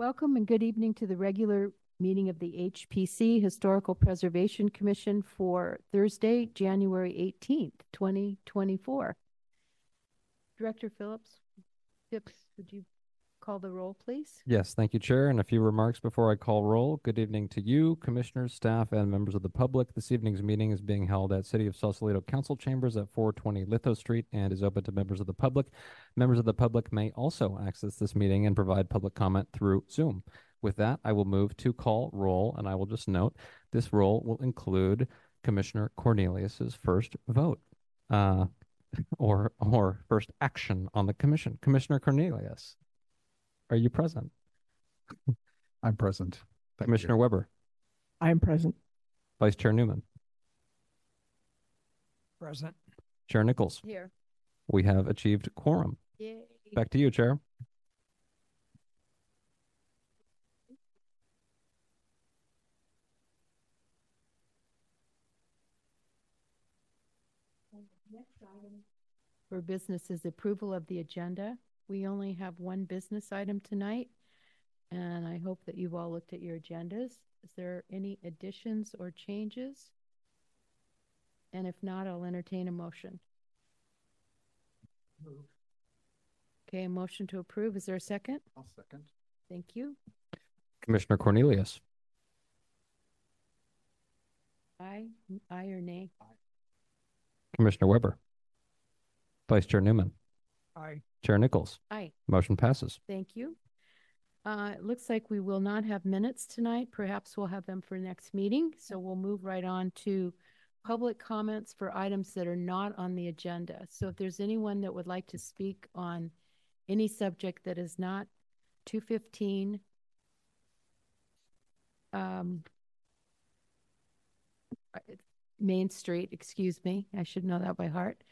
Welcome and good evening to the regular meeting of the HPC Historical Preservation Commission for Thursday, January 18th, 2024. Director Phillips, Phipps, would you call the roll, please? Yes, thank you, Chair. And a few remarks before I call roll. Good evening to you, commissioners, staff, and members of the public. This evening's meeting is being held at City of Sausalito Council Chambers at 420 Litho Street and is open to members of the public. Members of the public may also access this meeting and provide public comment through Zoom. With that, I will move to call roll, and I will just note this roll will include Commissioner Cornelius's first vote. Uh, or or first action on the commission. Commissioner Cornelius. Are you present? I'm present. Thank Commissioner you. Weber, I am present. Vice Chair Newman, Present. Chair Nichols. Here. We have achieved quorum. Yay. Back to you, Chair. Next item for business is approval of the agenda. We only have one business item tonight, and I hope that you've all looked at your agendas. Is there any additions or changes? And if not, I'll entertain a motion. Move. Okay, a motion to approve. Is there a second? I'll second. Thank you. Commissioner Cornelius, Aye, aye or nay? Commissioner Weber, Vice Chair Newman, Aye. Chair Nichols. Aye. Motion passes. Thank you. Uh, it looks like we will not have minutes tonight. Perhaps we'll have them for next meeting. So we'll move right on to public comments for items that are not on the agenda. So if there's anyone that would like to speak on any subject that is not two fifteen, um, Main Street, excuse me, I should know that by heart.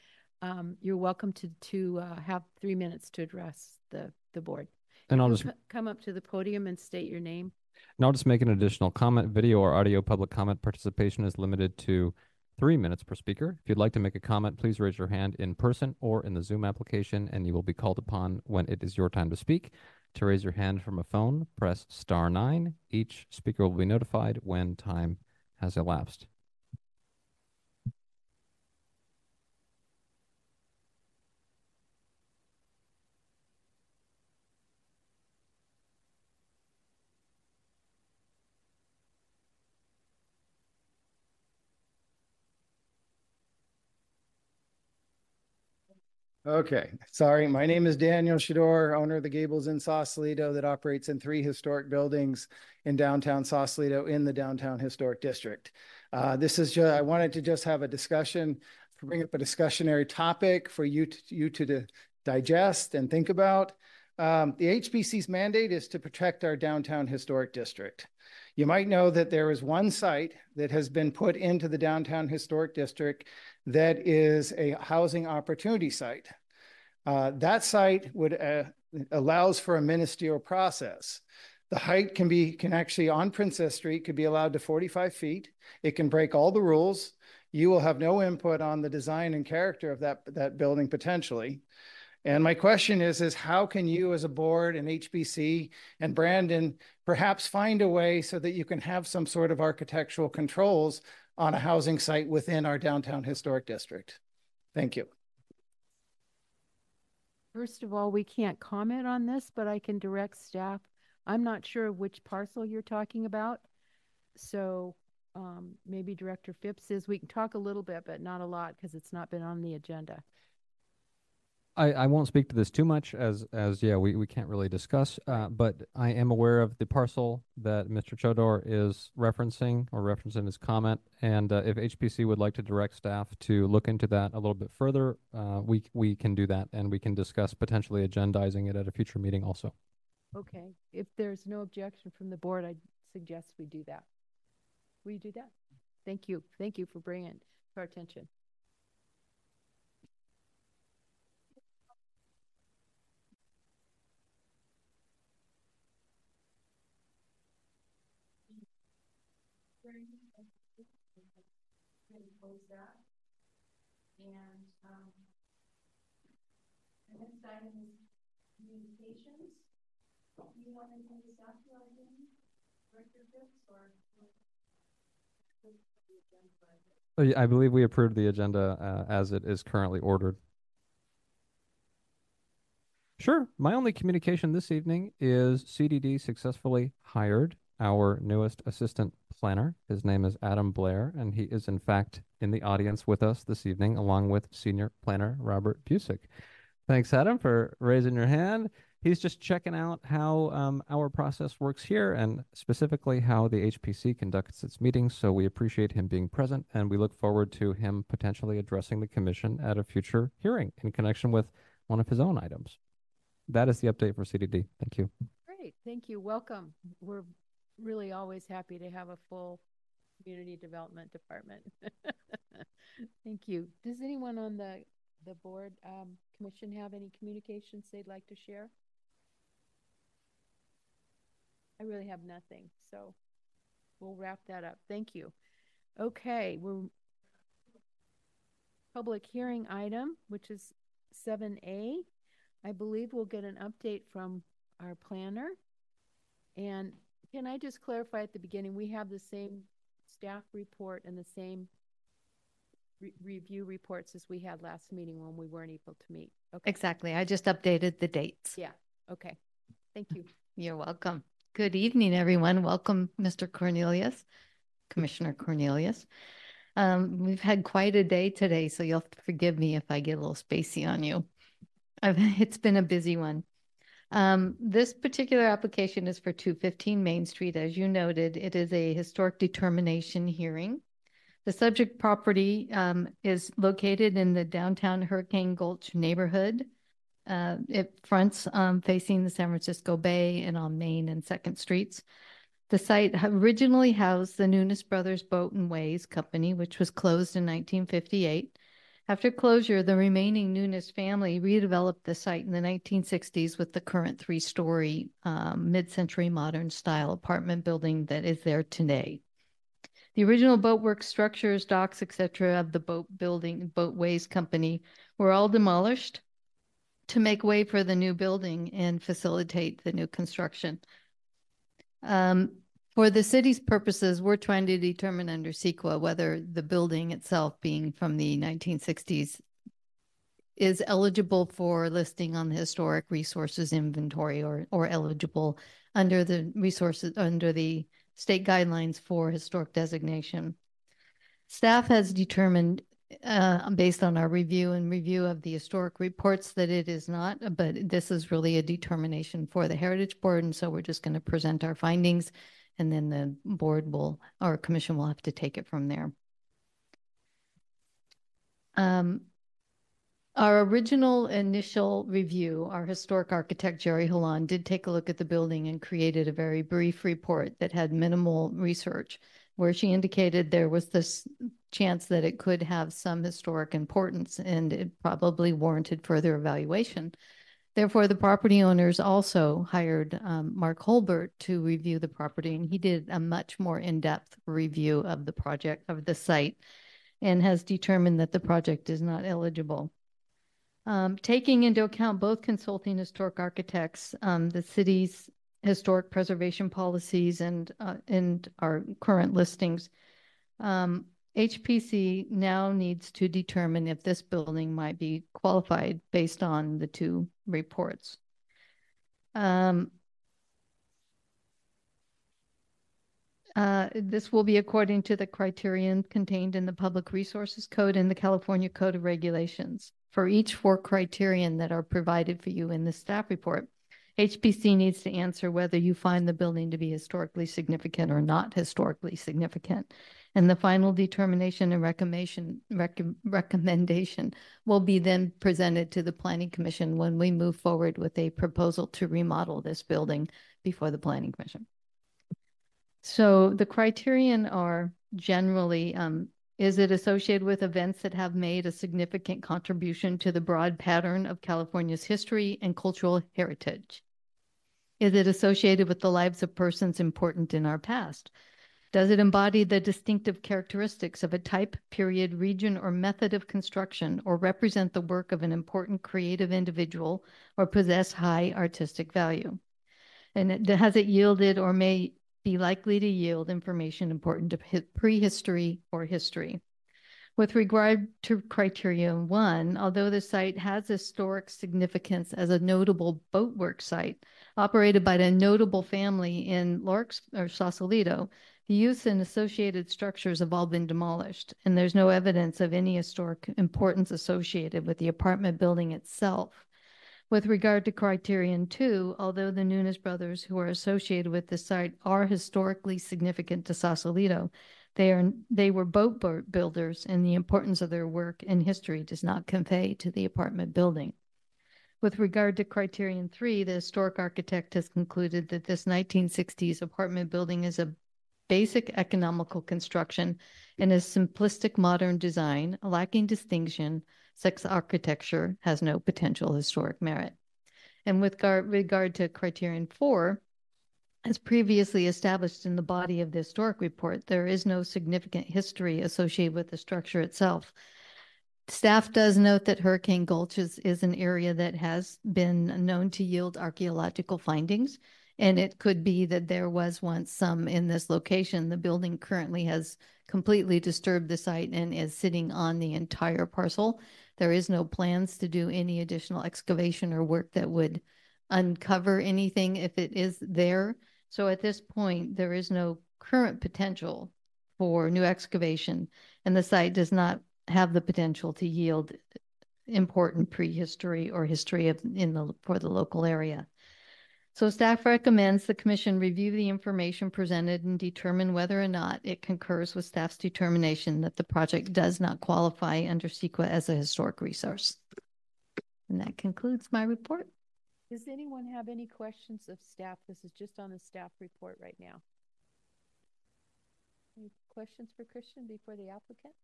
Um, you're welcome to, to, uh, have three minutes to address the, the board. And I'll just co- Come up to the podium and state your name. and I'll just make an additional comment. Video or audio public comment participation is limited to three minutes per speaker. If you'd like to make a comment, please raise your hand in person or in the Zoom application, and you will be called upon when it is your time to speak. To raise your hand from a phone, press star nine. Each speaker will be notified when time has elapsed. Okay, sorry. My name is Daniel Shador, owner of the Gables in Sausalito that operates in three historic buildings in downtown Sausalito in the downtown historic district. Uh, this is just, I wanted to just have a discussion, bring up a discussionary topic for you to, you to di- digest and think about. Um, the HPC's mandate is to protect our downtown historic district. You might know that there is one site that has been put into the downtown historic district that is a housing opportunity site. Uh, that site would uh, allows for a ministerial process. The height can be can actually on Princess Street could be allowed to 45 feet. It can break all the rules. You will have no input on the design and character of that that building potentially. And my question is, is how can you as a board and HPC and Brandon perhaps find a way so that you can have some sort of architectural controls on a housing site within our downtown historic district? Thank you. First of all, we can't comment on this, but I can direct staff. I'm not sure which parcel you're talking about. So um, maybe Director Phipps is, we can talk a little bit, but not a lot because it's not been on the agenda. I, I won't speak to this too much as, as, yeah, we, we can't really discuss, uh, but I am aware of the parcel that Mr. Chodor is referencing or referencing his comment. And, uh, if HPC would like to direct staff to look into that a little bit further, uh, we, we can do that and we can discuss potentially agendizing it at a future meeting also. Okay, if there's no objection from the board, I suggest we do that. You do that? Thank you. Thank you for bringing it to our attention. And, um, the next item is communications. Oh, yeah, I believe we approved the agenda uh, as it is currently ordered. Sure. My only communication this evening is CDD successfully hired our newest assistant planner. His name is Adam Blair, and he is in fact in the audience with us this evening, along with senior planner Robert Busick. Thanks, Adam, for raising your hand. He's just checking out how um, our process works here and specifically how the HPC conducts its meetings. So we appreciate him being present and we look forward to him potentially addressing the commission at a future hearing in connection with one of his own items. That is the update for CDD. Thank you. Great, thank you. Welcome. We're really always happy to have a full community development department. Thank you. Does anyone on the, the board, um, commission have any communications they'd like to share? I really have nothing, so we'll wrap that up. Thank you. Okay, we're public hearing item, which is seven A. I believe we'll get an update from our planner. And can I just clarify at the beginning, we have the same staff report and the same re- review reports as we had last meeting when we weren't able to meet. Okay, Exactly. I just updated the dates. yeah, okay. Thank you. You're welcome. Good evening, everyone. Welcome, Mr. Cornelius, Commissioner Cornelius. Um, we've had quite a day today, so you'll forgive me if I get a little spacey on you. I've, it's been a busy one. Um, this particular application is for 215 Main Street. As you noted, it is a historic determination hearing. The subject property um, is located in the downtown Hurricane Gulch neighborhood. Uh, it fronts um, facing the San Francisco Bay and on Main and Second Streets. The site originally housed the Nunes Brothers Boat and Ways Company, which was closed in 1958. After closure, the remaining Nunes family redeveloped the site in the 1960s with the current three story um, mid century modern style apartment building that is there today. The original boatwork structures, docks, etc., of the boat building, Boatways Company were all demolished to make way for the new building and facilitate the new construction. Um, for the city's purposes, we're trying to determine under CEQA whether the building itself, being from the 1960s, is eligible for listing on the historic resources inventory or or eligible under the resources under the state guidelines for historic designation. Staff has determined uh, based on our review and review of the historic reports that it is not, but this is really a determination for the Heritage Board. And so we're just going to present our findings and then the board will, or commission will have to take it from there. Um, our original initial review, our historic architect Jerry Holan did take a look at the building and created a very brief report that had minimal research, where she indicated there was this chance that it could have some historic importance and it probably warranted further evaluation. Therefore, the property owners also hired um, Mark Hulbert to review the property, and he did a much more in-depth review of the project of the site and has determined that the project is not eligible. Um, taking into account both consulting historic architects, um, the city's historic preservation policies, and uh, and our current listings, um, HPC now needs to determine if this building might be qualified based on the two reports. Um, uh, this will be according to the criterion contained in the Public Resources Code and the California Code of Regulations. For each four criterion that are provided for you in the staff report, HPC needs to answer whether you find the building to be historically significant or not historically significant. And the final determination and recommendation, rec recommendation will be then presented to the Planning Commission when we move forward with a proposal to remodel this building before the Planning Commission. So the criterion are generally, um, is it associated with events that have made a significant contribution to the broad pattern of California's history and cultural heritage? Is it associated with the lives of persons important in our past? Does it embody the distinctive characteristics of a type, period, region, or method of construction, or represent the work of an important creative individual, or possess high artistic value? And has it yielded or may be likely to yield information important to prehistory or history? With regard to criterion one, although the site has historic significance as a notable boatwork site operated by a notable family in Larks or Sausalito, the use and associated structures have all been demolished, and there's no evidence of any historic importance associated with the apartment building itself. With regard to criterion two, although the Nunes brothers who are associated with the site are historically significant to Sausalito, they are they were boat builders, and the importance of their work and history does not convey to the apartment building. With regard to criterion three, the historic architect has concluded that this 1960s apartment building is a basic economical construction and a simplistic modern design, lacking distinction, sex architecture has no potential historic merit. And with gar- regard to criterion four, as previously established in the body of the historic report, there is no significant history associated with the structure itself. Staff does note that Hurricane Gulch is, is an area that has been known to yield archaeological findings. And it could be that there was once some in this location. The building currently has completely disturbed the site and is sitting on the entire parcel. There is no plans to do any additional excavation or work that would uncover anything if it is there. So at this point, there is no current potential for new excavation, and the site does not have the potential to yield important prehistory or history of in the for the local area. So staff recommends the commission review the information presented and determine whether or not it concurs with staff's determination that the project does not qualify under CEQA as a historic resource. And that concludes my report. Does anyone have any questions of staff? This is just on the staff report right now. Any questions for Christian before the applicant?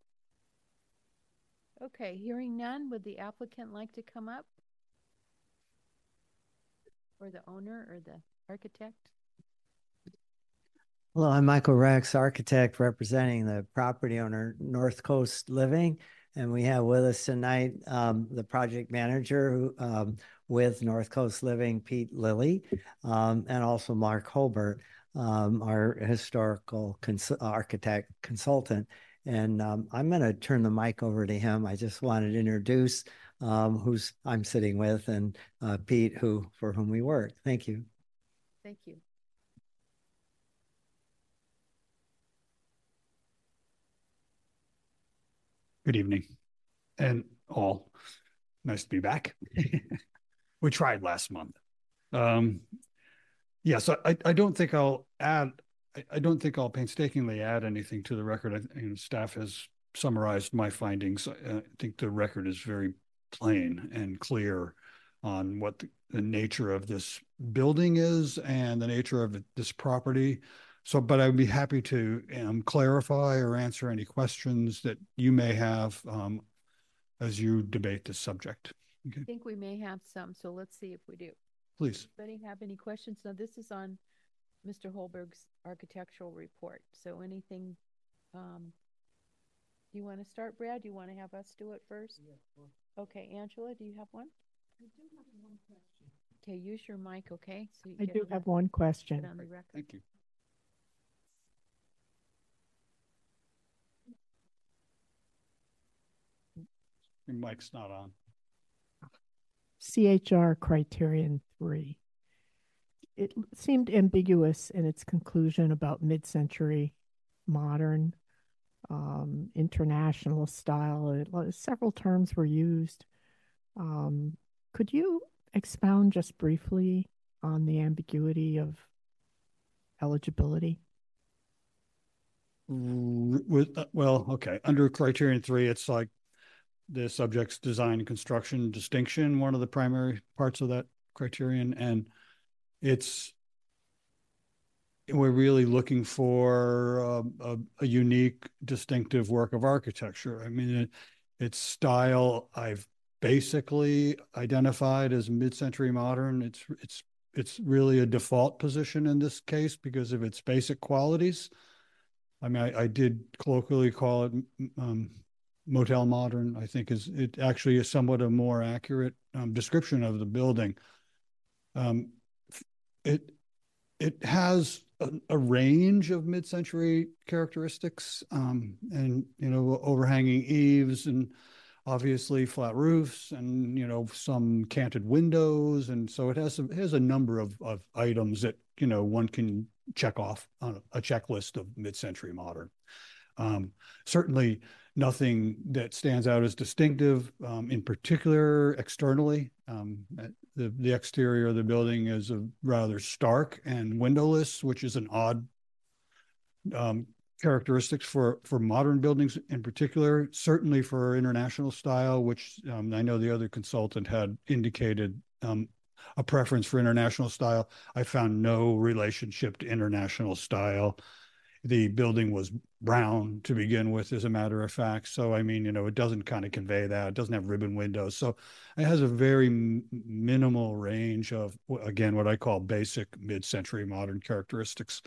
Okay, hearing none, would the applicant like to come up? Or the owner or the architect? Hello, I'm Michael Rex, architect representing the property owner, North Coast Living. And we have with us tonight um, the project manager who, um, with North Coast Living, Pete Lilly, um, and also Mark Hulbert, um, our historical cons architect consultant. And um, I'm going to turn the mic over to him. I just wanted to introduce um, who's I'm sitting with and uh, Pete, who for whom we work. Thank you. Thank you. Good evening and all. Nice to be back. we tried last month. Um, yeah, so I, I don't think I'll add, I, I don't think I'll painstakingly add anything to the record. I know, staff has summarized my findings. I, I think the record is very plain and clear on what the, the nature of this building is and the nature of this property. So, but I'd be happy to um, clarify or answer any questions that you may have um, as you debate this subject. I think we may have some, so let's see if we do. Please. Anybody have any questions? Now, this is on Mr. Hulbert's architectural report. So anything, um, do you want to start, Brad? Do you want to have us do it first? Yeah, Okay, Angela, do you have one? I do have one question. Okay, use your mic, okay? So you I do have one question. on the record. Thank you. Your mic's not on. CHR criterion three. It seemed ambiguous in its conclusion about mid-century, modern, um, international style. It, several terms were used. Um, could you expound just briefly on the ambiguity of eligibility? Uh, well, okay, under criterion three, it's like the subject's design and construction distinction, one of the primary parts of that criterion, and it's we're really looking for um, a, a unique, distinctive work of architecture. I mean, it, its style I've basically identified as mid-century modern. It's it's it's really a default position in this case because of its basic qualities. I mean, I, I did colloquially call it um, motel modern. I think is it actually is somewhat a more accurate um, description of the building. Um, it it has a, a range of mid-century characteristics, um, and, you know, overhanging eaves and obviously flat roofs and, you know, some canted windows. And so it has, a- it has a number of, of items that, you know, one can check off on a checklist of mid-century modern. Um, certainly nothing that stands out as distinctive, um, in particular externally. Um, uh, the, the exterior of the building is rather stark and windowless, which is an odd um, characteristics for, for modern buildings in particular, certainly for international style, which um, I know the other consultant had indicated um, a preference for international style. I found no relationship to international style. The building was brown to begin with, as a matter of fact. So, I mean, you know, it doesn't kind of convey that. It doesn't have ribbon windows. So it has a very minimal range of, again, what I call basic mid-century modern characteristics.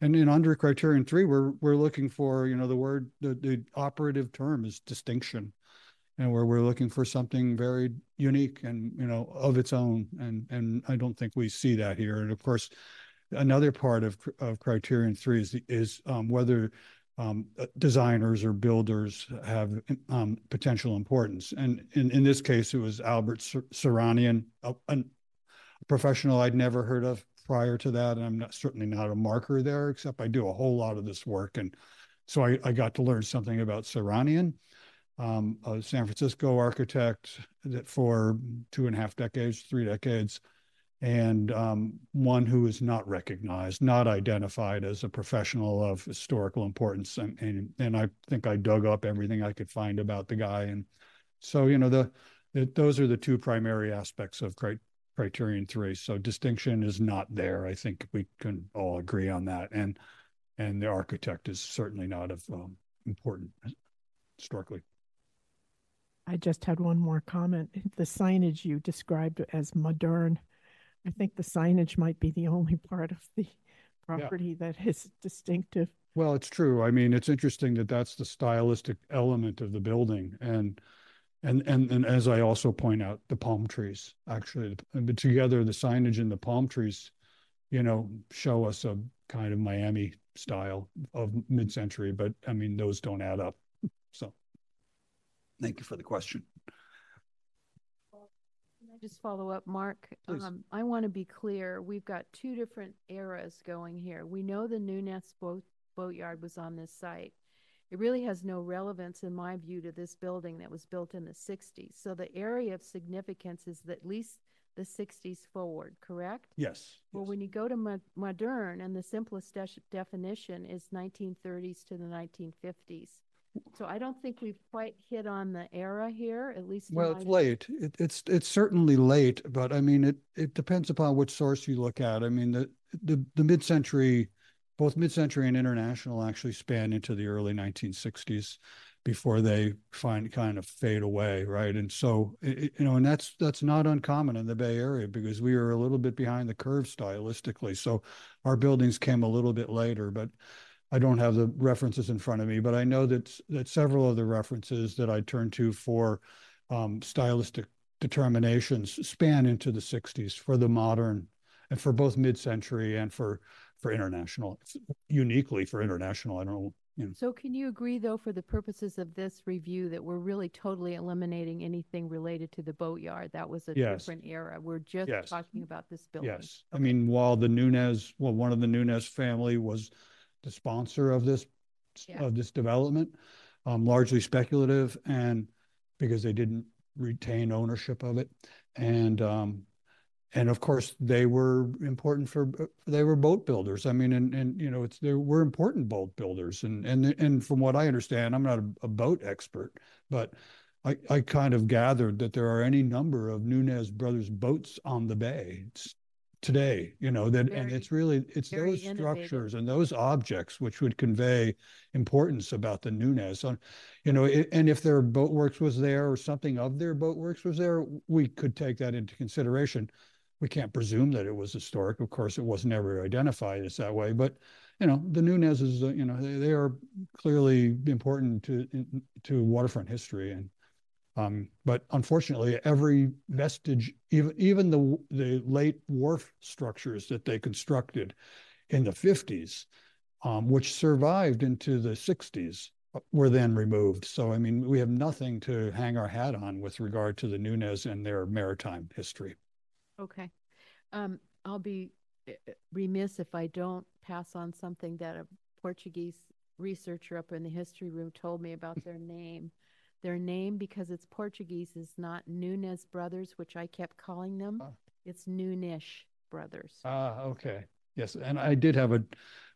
And in under criterion three, we're, we're looking for, you know, the word, the, the operative term is distinction. And where we're looking for something very unique and, you know, of its own. And, and I don't think we see that here. And of course, another part of, of criterion three is, is um, whether um, designers or builders have um, potential importance. And in, in this case, it was Albert Serranian, a, a professional I'd never heard of prior to that. And I'm not, certainly not a marker there, except I do a whole lot of this work. And so I, I got to learn something about Serranian, um, a San Francisco architect that for two and a half decades, three decades, and um, one who is not recognized, not identified as a professional of historical importance. And, and, and I think I dug up everything I could find about the guy. And so, you know, the, the those are the two primary aspects of cri- criterion three. So distinction is not there. I think we can all agree on that. And, and the architect is certainly not of um, important historically. I just had one more comment. The signage you described as modern. I think the signage might be the only part of the property that is distinctive. Well, it's true. I mean, it's interesting that that's the stylistic element of the building and and and and as I also point out, the palm trees actually, but together the signage and the palm trees, you know, show us a kind of Miami style of mid-century, but I mean, those don't add up. So thank you for the question. Just follow up, Mark? Um, I want to be clear. We've got two different eras going here. We know the Nunes boat, boatyard was on this site. It really has no relevance, in my view, to this building that was built in the sixties. So the area of significance is at least the sixties forward, correct? Yes. Well, yes. when you go to mo- modern, and the simplest de- definition is nineteen thirties to the nineteen fifties. So I don't think we've quite hit on the era here, at least. Well, it's late. It, it's it's certainly late, but I mean, it it depends upon which source you look at. I mean, the the the mid-century, both mid-century and international actually span into the early 1960s before they find kind of fade away, right? And so, it- you know, and that's that's not uncommon in the Bay Area because we were a little bit behind the curve stylistically. So our buildings came a little bit later, but I don't have the references in front of me, but I know that that several of the references that I turn to for um, stylistic determinations span into the 60s for the modern and for both mid-century and for for international uniquely for international i don't know you know So can you agree, though, for the purposes of this review, that we're really totally eliminating anything related to the boatyard? That was a Yes. different era. We're just Yes. talking about this building. yes i mean while the nunes well one of the nunes family was the sponsor of this Yeah. of this development um, largely speculative and because they didn't retain ownership of it. And um, and of course they were important for they were boat builders. I mean and and you know it's they were important boat builders. And and and from what i understand i'm not a, a boat expert but i i kind of gathered that there are any number of nunes brothers boats on the bay. It's today you know that and it's really it's those innovative. structures and those objects which would convey importance about the nunes on you know it, and if their boat works was there or something of their boat works was there we could take that into consideration we can't presume that it was historic. Of course, it was never identified as that way. But you know, the Nunes's, uh, you know, they, they are clearly important to in- to waterfront history. And um, but unfortunately, every vestige, even even the the late wharf structures that they constructed, in the fifties, um, which survived into the sixties, uh, were then removed. So, I mean, we have nothing to hang our hat on with regard to the Nunes and their maritime history. Okay. Um, I'll be uh, uh, remiss if I don't pass on something that a Portuguese researcher up in the history room told me about their name. Their name, because it's Portuguese, is not Nunes Brothers, which I kept calling them. Ah. It's Nunish Brothers. Ah, okay. Yes, and I did have a,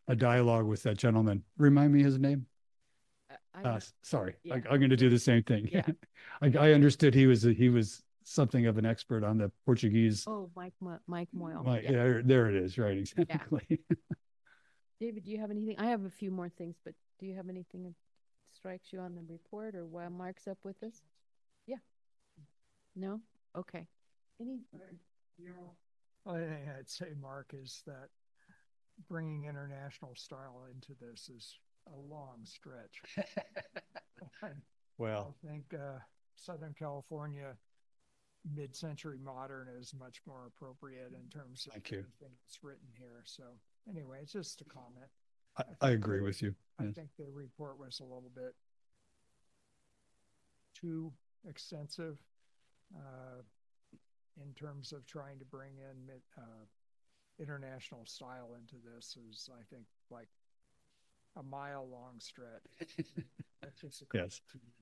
a dialogue with that gentleman. Remind me his name? Uh, I Uh, sorry, I, yeah. I'm going to do the same thing. Yeah. I, I understood he was, a- he was something of an expert on the Portuguese. Oh, Mike, Mike Moyle. My- Yeah. there, there it is, right, exactly. David, do you have anything? I have a few more things, but do you have anything strikes you on the report or while Mark's up with us? Yeah. No? Okay. Any, Only thing I'd say, Mark, is that bringing international style into this is a long stretch. Well, I think uh, Southern California mid-century modern is much more appropriate in terms of Thank you. everything that's written here. So anyway, it's just a comment. I, I agree with you. I yes. think the report was a little bit too extensive uh, in terms of trying to bring in mid- uh, international style into this is, I think, like a mile-long stretch. That's just a Yes. comment to me.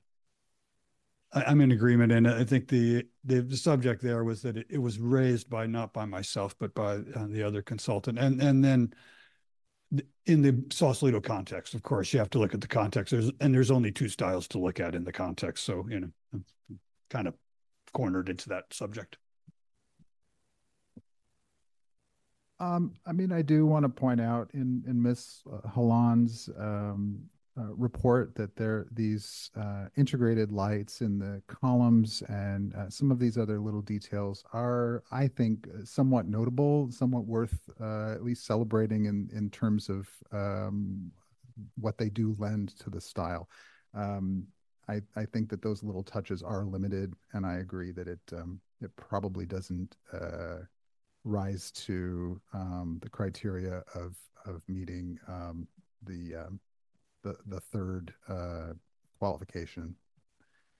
I, I'm in agreement, and I think the, the, the subject there was that it, it was raised by, not by myself, but by uh, the other consultant, and, and then th- in the Sausalito context, of course, you have to look at the context, there's, and there's only two styles to look at in the context, so, you know, I'm kind of cornered into that subject. Um, I mean, I do want to point out in, in Miss Holan's, um, uh, report that there, these, uh, integrated lights in the columns and, uh, some of these other little details are, I think, uh, somewhat notable, somewhat worth, uh, at least celebrating in, in terms of, um, what they do lend to the style. Um, I, I think that those little touches are limited and I agree that it, um, it probably doesn't, uh, rise to um, the criteria of of meeting um, the um, the the third uh, qualification.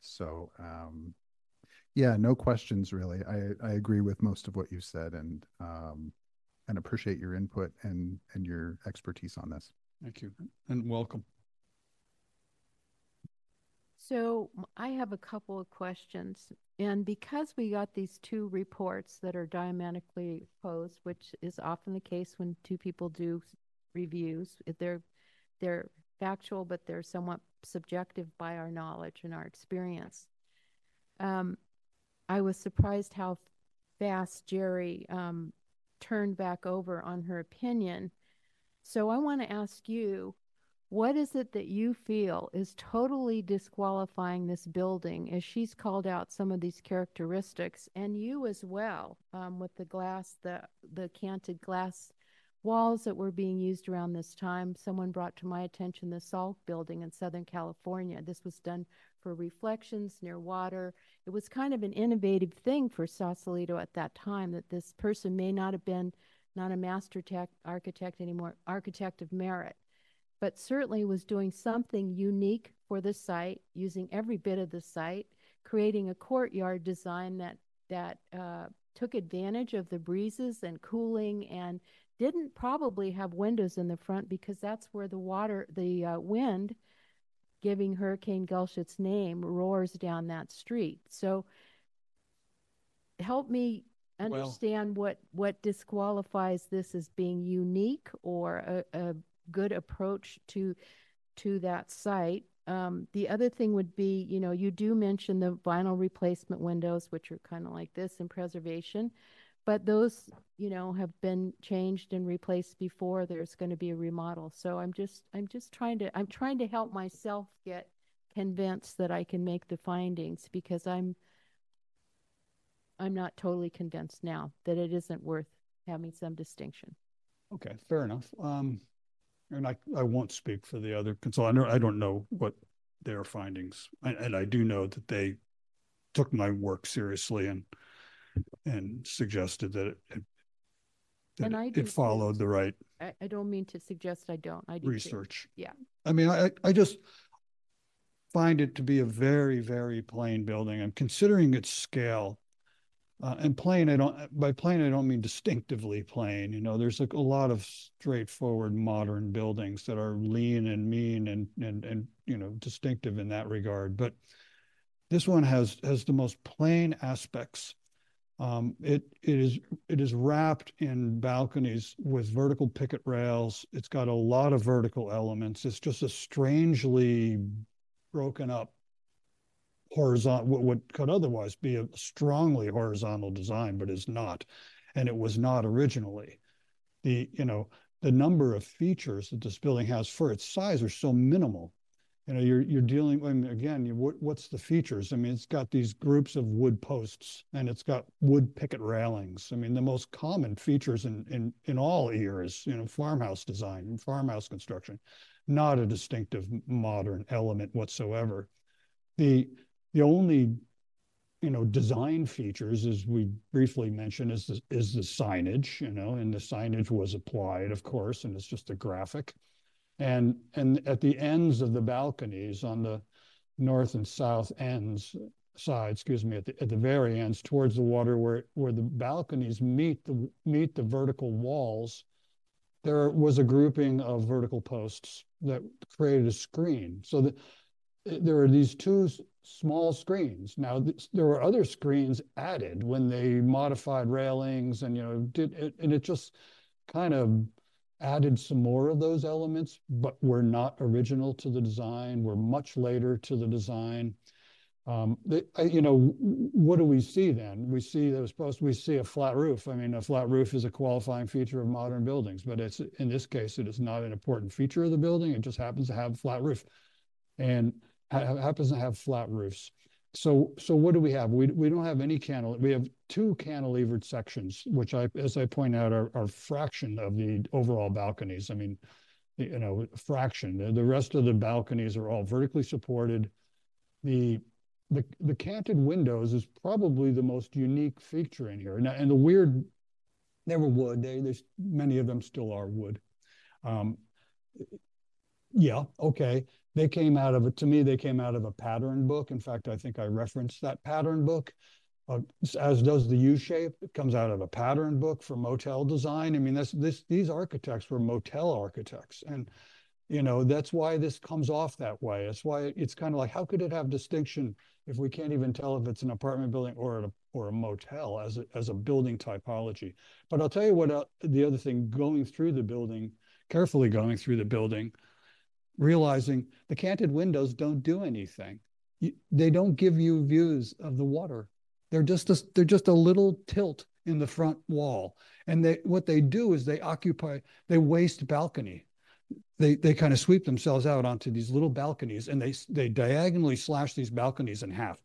So um, yeah, no questions really. I I agree with most of what you said and um, and appreciate your input and and your expertise on this. Thank you, and welcome. So I have a couple of questions. And because we got these two reports that are diametrically opposed, which is often the case when two people do reviews, if they're they're factual, but they're somewhat subjective by our knowledge and our experience. Um, I was surprised how fast Jerry um, turned back over on her opinion. So I want to ask you, what is it that you feel is totally disqualifying this building as she's called out some of these characteristics and you as well um, with the glass, the, the canted glass walls that were being used around this time. Someone brought to my attention the Salk building in Southern California. This was done for reflections near water. It was kind of an innovative thing for Sausalito at that time that this person may not have been not a master tech architect anymore, architect of merit but certainly was doing something unique for the site, using every bit of the site, creating a courtyard design that that uh, took advantage of the breezes and cooling, and didn't probably have windows in the front because that's where the water, the uh, wind, giving Hurricane Gulch its name, roars down that street. So, help me Well- understand what what disqualifies this as being unique or a, a good approach to to that site. Um, the other thing would be, you know, you do mention the vinyl replacement windows, which are kind of like this in preservation, but those, you know, have been changed and replaced before. There's going to be a remodel. So I'm just, I'm just trying to, I'm trying to help myself get convinced that I can make the findings because I'm, I'm not totally convinced now that it isn't worth having some distinction. Okay, fair enough. Um, and I, I won't speak for the other consultant. I don't, know what their findings, and, and I do know that they took my work seriously and, and suggested that it, And I it- do it too. followed the right I, I don't mean to suggest I don't. I do too. research. Yeah. I mean, I, I just find it to be a very, very plain building. I'm considering its scale. Uh, and plain, I don't, by plain, I don't mean distinctively plain. You know, there's like a lot of straightforward modern buildings that are lean and mean and, and, and, you know, distinctive in that regard. But this one has, has the most plain aspects. Um, it, it is, it is wrapped in balconies with vertical picket rails. It's got a lot of vertical elements. It's just a strangely broken up horizontal, what, what could otherwise be a strongly horizontal design, but is not. And it was not originally. The, you know, the number of features that this building has for its size are so minimal. You know, you're, you're dealing, I mean, again, you, what, what's the features? I mean, it's got these groups of wood posts and it's got wood picket railings. I mean, the most common features in, in, in all eras, you know, farmhouse design, and farmhouse construction, not a distinctive modern element whatsoever. The, the only, you know, design features, as we briefly mentioned, is the, is the signage, you know, and the signage was applied, of course, and it's just a graphic. And, and at the ends of the balconies on the north and south ends side, excuse me, at the, at the very ends towards the water where, where the balconies meet the, meet the vertical walls, there was a grouping of vertical posts that created a screen. So that there are these two small screens. Now, there were other screens added when they modified railings and, you know, did it, and it just kind of added some more of those elements, but were not original to the design, were much later to the design. Um, they, you know, what do we see then? We see was supposed we see a flat roof. I mean, a flat roof is a qualifying feature of modern buildings, but it's in this case, it is not an important feature of the building. It just happens to have a flat roof. And ha happens to have flat roofs. So, so what do we have? We, we don't have any cantilever. We have two cantilevered sections, which I, as I point out, are, are fraction of the overall balconies. I mean, you know, fraction. The, the rest of the balconies are all vertically supported. The, the, the canted windows is probably the most unique feature in here. Now, and the weird, they were wood. They, there's many of them still are wood. Um, yeah, okay they came out of it to me they came out of a pattern book. In fact i think i referenced that pattern book. Uh, as does the u-shape. It comes out of a pattern book for motel design. I mean that's this these architects were motel architects. And you know that's why this comes off that way. That's why it's kind of like how could it have distinction if we can't even tell if it's an apartment building or a, or a motel as a, as a building typology? But i'll tell you what uh, the other thing going through the building carefully going through the building realizing the canted windows don't do anything. You, they don't give you views of the water. They're just a, they're just a little tilt in the front wall. And they what they do is they occupy they waste balcony. They they kind of sweep themselves out onto these little balconies and they they diagonally slash these balconies in half.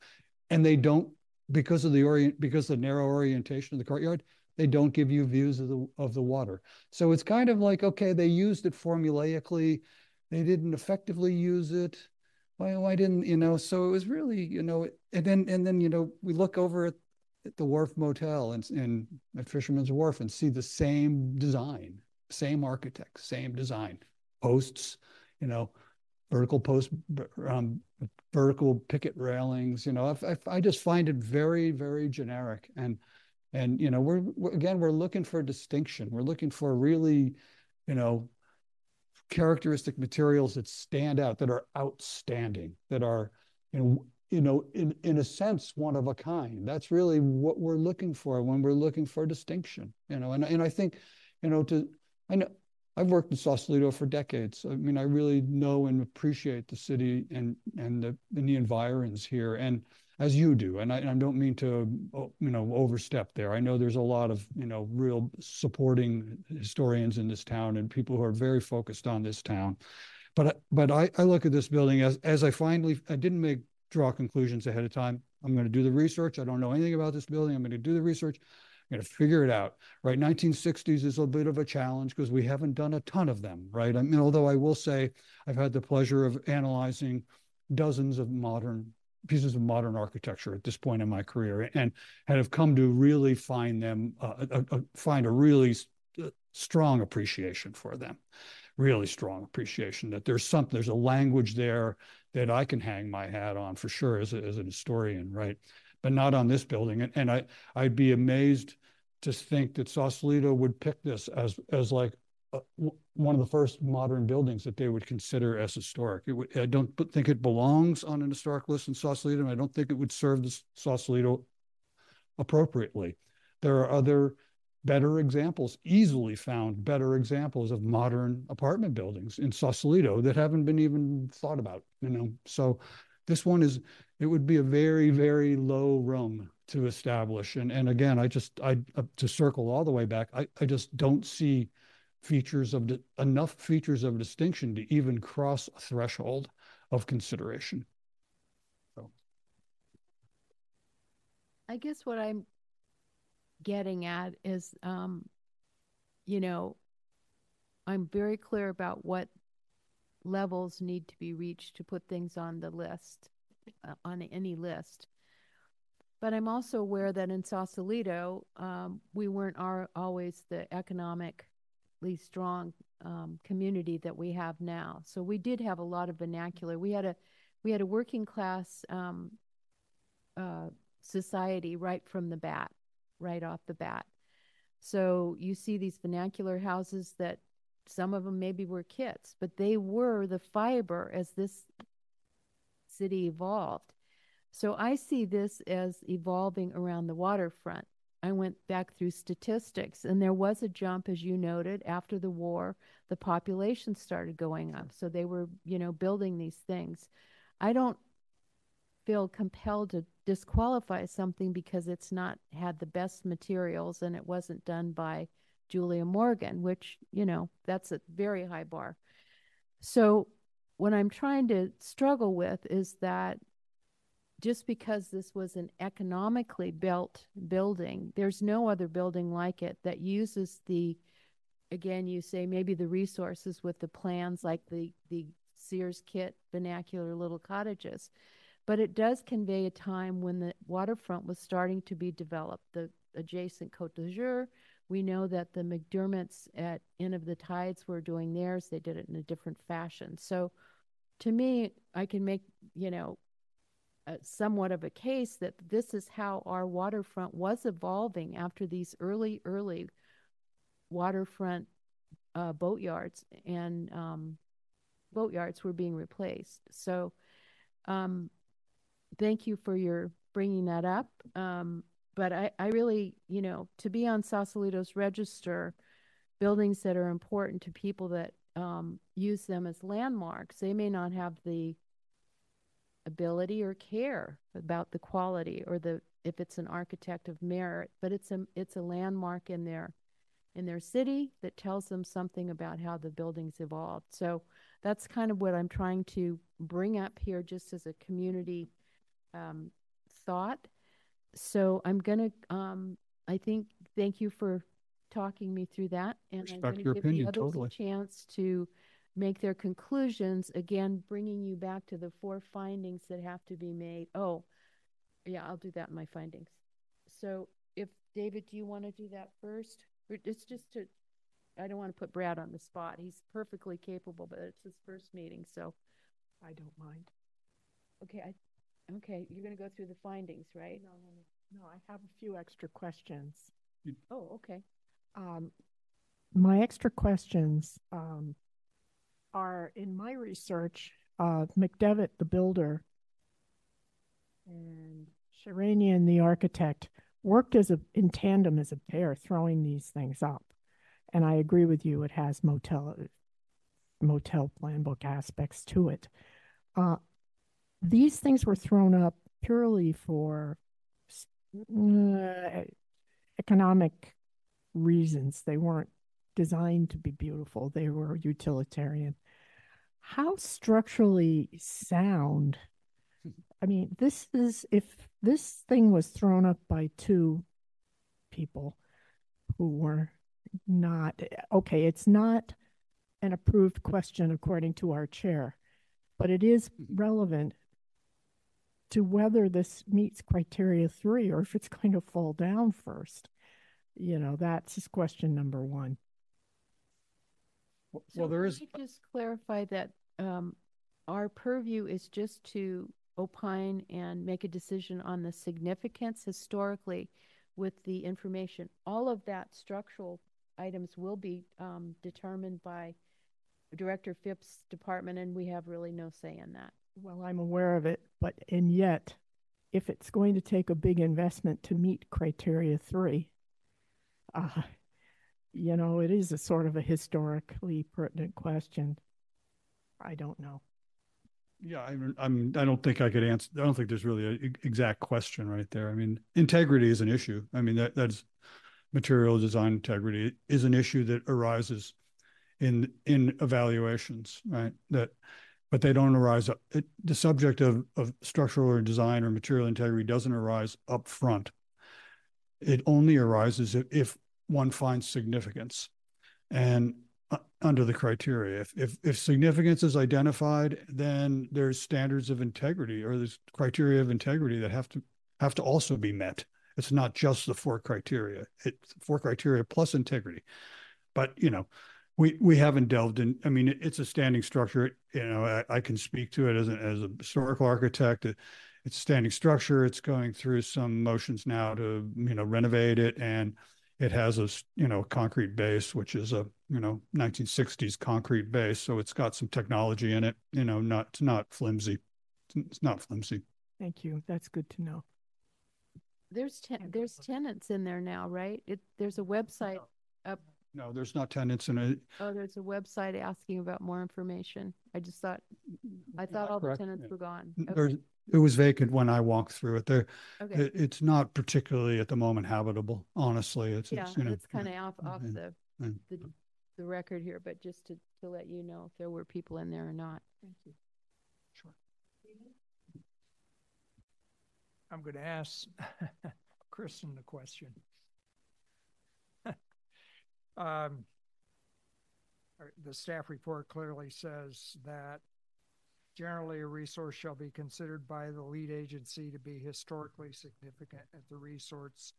And they don't because of the orient because the narrow orientation of the courtyard, they don't give you views of the of the water. So it's kind of like okay, they used it formulaically they didn't effectively use it. Why, why didn't, you know, so it was really, you know, and then, and then, you know, we look over at, at the Wharf Motel and, and at Fisherman's Wharf and see the same design, same architect, same design, posts, you know, vertical post, um, vertical picket railings, you know, I, I, I just find it very, very generic. And, and, you know, we're, we're, again, we're looking for distinction. We're looking for really, you know, characteristic materials that stand out, that are outstanding, that are, in, you know, in, in a sense, one of a kind. That's really what we're looking for when we're looking for distinction, you know, and, and I think, you know, to, I know, I've worked in Sausalito for decades. I mean, I really know and appreciate the city and and the and the environs here. And as you do. And I, I don't mean to, oh, you know, overstep there. I know there's a lot of, you know, real supporting historians in this town and people who are very focused on this town. But but I, I look at this building as as I finally I didn't make draw conclusions ahead of time. I'm going to do the research. I don't know anything about this building. I'm going to do the research. I'm going to figure it out. Right, 1960s is a bit of a challenge because we haven't done a ton of them. Right, I mean, although I will say I've had the pleasure of analyzing dozens of modern pieces of modern architecture at this point in my career and have come to really find them uh, uh, uh find a really strong appreciation for them, really strong appreciation that there's something, there's a language there that I can hang my hat on for sure as, a, as an historian, right? But not on this building. And, and I, I'd be amazed to think that Sausalito would pick this as, as like uh, one of the first modern buildings that they would consider as historic. Would, I don't think it belongs on an historic list in Sausalito, and I don't think it would serve the Sausalito appropriately. There are other better examples, easily found better examples of modern apartment buildings in Sausalito that haven't been even thought about, you know. So this one is, it would be a very, very low rung to establish. And, and again, I just, I, uh, to circle all the way back, I, I just don't see features of, enough features of distinction to even cross a threshold of consideration. So. I guess what I'm getting at is, um, you know, I'm very clear about what levels need to be reached to put things on the list, uh, on any list. But I'm also aware that in Sausalito, um, we weren't our, always the economically strong um, community that we have now. So we did have a lot of vernacular. We had a we had a working class um, uh, society right from the bat right off the bat. So you see these vernacular houses that some of them maybe were kits, but they were the fiber as this city evolved. So I see this as evolving around the waterfront. I went back through statistics, and there was a jump, as you noted, after the war. The population started going up, so they were, you know, building these things. I don't feel compelled to disqualify something because it's not had the best materials and it wasn't done by Julia Morgan, which, you know, that's a very high bar. So, what I'm trying to struggle with is that just because this was an economically built building, there's no other building like it that uses the, again, you say maybe the resources with the plans like the, the Sears kit vernacular little cottages but it does convey a time when the waterfront was starting to be developed. The adjacent Côte d'Azur, we know that the McDermotts at End of the Tides were doing theirs. They did it in a different fashion. So to me, I can make, you know, somewhat of a case that this is how our waterfront was evolving after these early, early waterfront uh, boatyards and um, boatyards were being replaced. So um, thank you for your bringing that up. Um, but I, I really, you know, to be on Sausalito's register, buildings that are important to people that um, use them as landmarks, they may not have the ability or care about the quality or the if it's an architect of merit, but it's a it's a landmark in their in their city that tells them something about how the buildings evolved. So that's kind of what I'm trying to bring up here just as a community um, thought. So I'm going to, um, I think, thank you for talking me through that. And Respect I'm going to give the opinion, others totally. a chance to make their conclusions. Again, bringing you back to the four findings that have to be made. Oh, yeah, I'll do that in my findings. So if, David, do you want to do that first? It's just to, I don't want to put Brad on the spot. He's perfectly capable, but it's his first meeting, so, I don't mind. okay, I, Okay, you're gonna go through the findings, right? No, no, no. No, I have a few extra questions. Oh, okay. Um, my extra questions um, are in my research. Uh, McDevitt, the builder, and Sharanian, the architect, worked as a in tandem as a pair, throwing these things up. And I agree with you; it has motel motel plan book aspects to it. Uh, these things were thrown up purely for uh, economic reasons. They weren't designed to be beautiful, they were utilitarian. How structurally sound? I mean, this is if this thing was thrown up by two people who were not okay, it's not an approved question according to our chair, but it is relevant to whether this meets criteria three or if it's going to fall down first. You know, that's question number one. Well, So there is, Just clarify that, um, our purview is just to opine and make a decision on the significance historically with the information. All of that structural items will be, um, determined by Director Phipps' department, and we have really no say in that. Well, I'm aware of it, but and yet, if it's going to take a big investment to meet criteria three, uh, you know, it is a sort of a historically pertinent question. I don't know. yeah, I'm, I'm, I don't think I could answer, I don't think there's really an exact question right there. I mean, integrity is an issue. I mean, that, that's material design integrity is an issue that arises in, in evaluations, right? That, but they don't arise, it, the subject of, of structural or design or material integrity doesn't arise up front. It only arises if, if one finds significance. And uh, under the criteria. If, if, if significance is identified, then there's standards of integrity or there's criteria of integrity that have to, have to also be met. It's not just the four criteria, it's four criteria plus integrity. But, you know, we, we haven't delved in, I mean, it's a standing structure, you know, I, I can speak to it as a, as a historical architect. It- It's a standing structure, it's going through some motions now to, you know, renovate it and it has a, s- you know, concrete base, which is a, you know, nineteen sixties concrete base. So it's got some technology in it, you know, not, it's not flimsy. It's- It's not flimsy. Thank you. That's good to know. There's ten, there's tenants in there now, right? It, there's a website up, No, there's not tenants in it. oh, there's a website asking about more information. I just thought, I thought all the tenants yeah. were gone. Okay, There's, it was vacant when I walked through it. There, Okay, it, it's not particularly at the moment habitable, honestly. It's, yeah, it's, you know. it's kind of off, off and- the, and- the, the record here, but just to, to let you know if there were people in there or not. Thank you. Sure. I'm going to ask Kristen the question. Um, The staff report clearly says that generally a resource shall be considered by the lead agency to be historically significant if the resource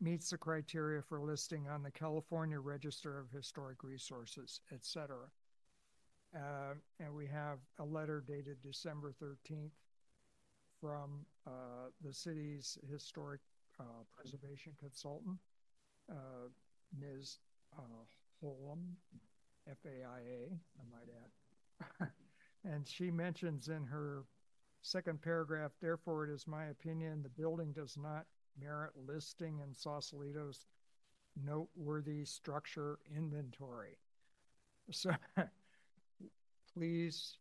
meets the criteria for listing on the California Register of Historic Resources, et cetera. Uh, And we have a letter dated December thirteenth from uh, the city's historic uh, preservation consultant, uh, Ms. Holan, F-A-I-A, I might add. And she mentions in her second paragraph, therefore it is my opinion, the building does not merit listing in Sausalito's noteworthy structure inventory. So please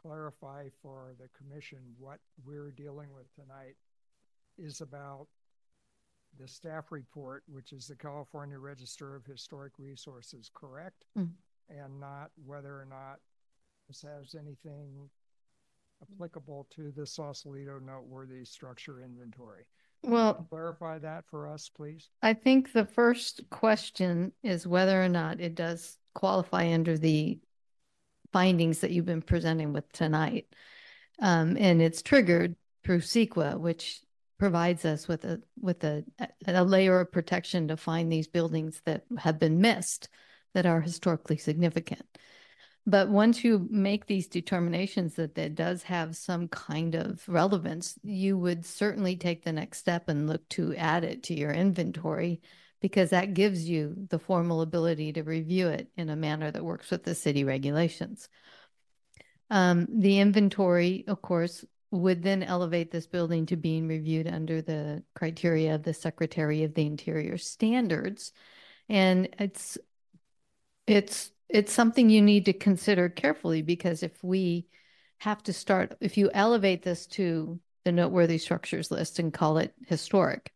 clarify for the commission what we're dealing with tonight is about the staff report, which is the California Register of Historic Resources, correct? Mm. And not whether or not has anything applicable to the Sausalito noteworthy structure inventory. Well, Clarify that for us, please. I think the first question is whether or not it does qualify under the findings that you've been presenting with tonight. Um, and it's triggered through CEQA, which provides us with a, with a, a layer of protection to find these buildings that have been missed that are historically significant. But once you make these determinations that that does have some kind of relevance, you would certainly take the next step and look to add it to your inventory because that gives you the formal ability to review it in a manner that works with the city regulations. Um, the inventory, of course, would then elevate this building to being reviewed under the criteria of the Secretary of the Interior standards. And it's it's it's something you need to consider carefully because if we have to start if you elevate this to the noteworthy structures list and call it historic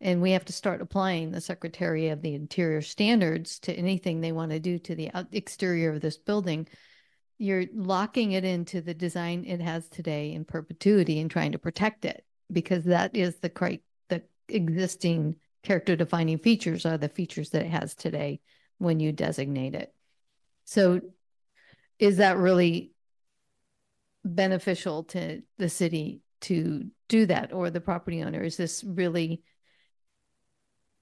and we have to start applying the secretary of the interior standards to anything they want to do to the exterior of this building you're locking it into the design it has today in perpetuity and trying to protect it because that is the cri- the existing character defining features are the features that it has today when you designate it. So is that really beneficial to the city to do that or the property owner? Is this really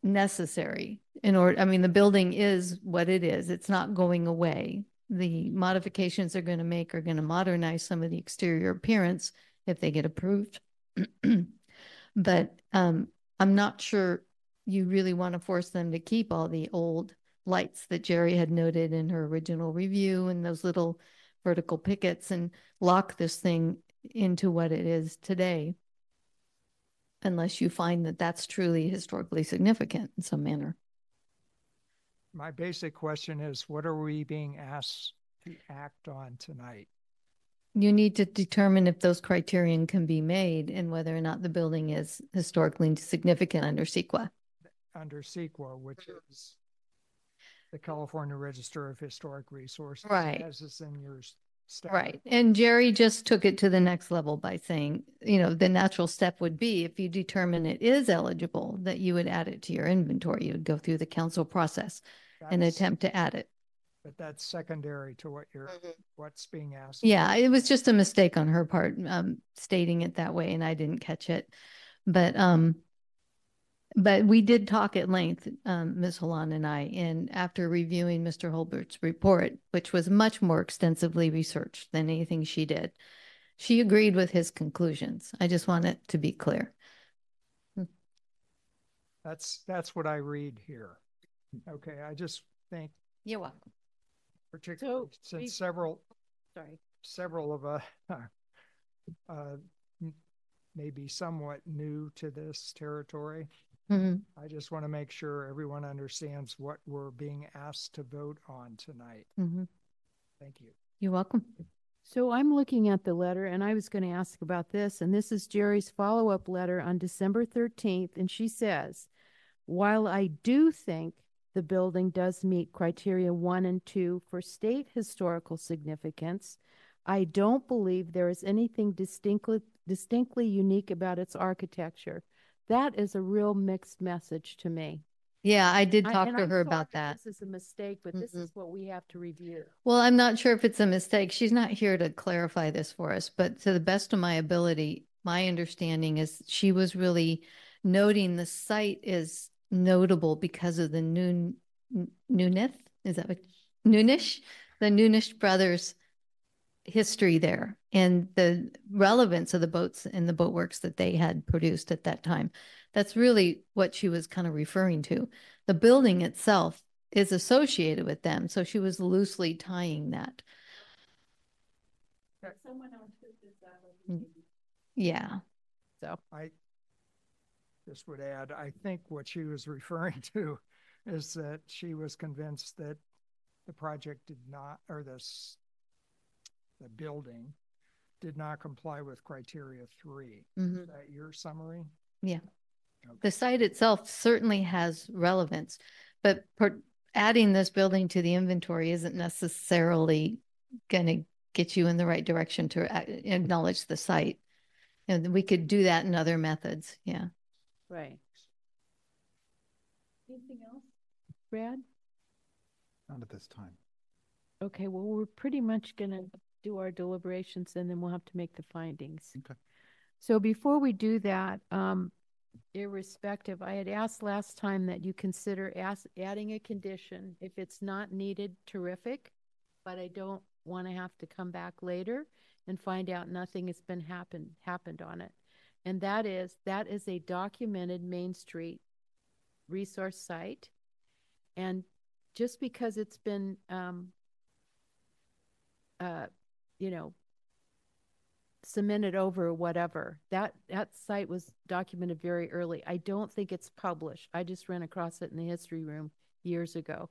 necessary in order, I mean, the building is what it is. It's not going away. The modifications they're going to make are going to modernize some of the exterior appearance if they get approved. But um, I'm not sure you really want to force them to keep all the old lights that Jerry had noted in her original review and those little vertical pickets and lock this thing into what it is today. Unless you find that that's truly historically significant in some manner. My basic question is, what are we being asked to act on tonight? You need to determine if those criterion can be made and whether or not the building is historically significant under CEQA. Under CEQA, which is the California Register of Historic Resources. Right. As is in your staff. Right. And Jerry just took it to the next level by saying, you know, the natural step would be if you determine it is eligible, that you would add it to your inventory. You would go through the council process and attempt to add it. But that's secondary to what you're, what's being asked. Yeah, it was just a mistake on her part, um, stating it that way, and I didn't catch it. But, um, but we did talk at length, um, Ms. Holan and I, and after reviewing Mr. Hulbert's report, which was much more extensively researched than anything she did, she agreed with his conclusions. I just want it to be clear. That's, that's what I read here. Okay, I just think You're welcome. particularly we- since several, Sorry. several of us uh, m- may be somewhat new to this territory. Mhm. I just want to make sure everyone understands what we're being asked to vote on tonight. Mhm. Thank you. You're welcome. So I'm looking at the letter and I was going to ask about this, and this is Jerry's follow-up letter on December 13th, and she says, while I do think the building does meet criteria one and two for state historical significance, I don't believe there is anything distinctly, distinctly unique about its architecture. That is a real mixed message to me. Yeah, I did talk and to her about that. This is a mistake, but this Mhm. is what we have to review. Well, I'm not sure if it's a mistake. She's not here to clarify this for us, but to the best of my ability, my understanding is she was really noting the site is notable because of the Noon, Noonith, is that what, Noonish? The Noonish brothers history there and the relevance of the boats and the boatworks that they had produced at that time. That's really what she was kind of referring to. The building itself is associated with them, so she was loosely tying that. Mm. Yeah. So, I just would add, I think what she was referring to is that she was convinced that the project did not, or this, the building did not comply with criteria three. Mhm. Is that your summary? Yeah. Okay. The site itself certainly has relevance, but per- adding this building to the inventory isn't necessarily going to get you in the right direction to a- acknowledge the site. And we could do that in other methods. Yeah. right. Anything else? Brad? Not at this time. Okay, well, we're pretty much gonna do our deliberations and then we'll have to make the findings. Okay. So before we do that, um, irrespective, I had asked last time that you consider ask, adding a condition. If it's not needed, terrific, but I don't want to have to come back later and find out nothing has been happened, happened on it. And that is, that is a documented Main Street resource site. And just because it's been, um, uh, you know, cemented over whatever, that, that site was documented very early. I don't think it's published. I just ran across it in the history room years ago.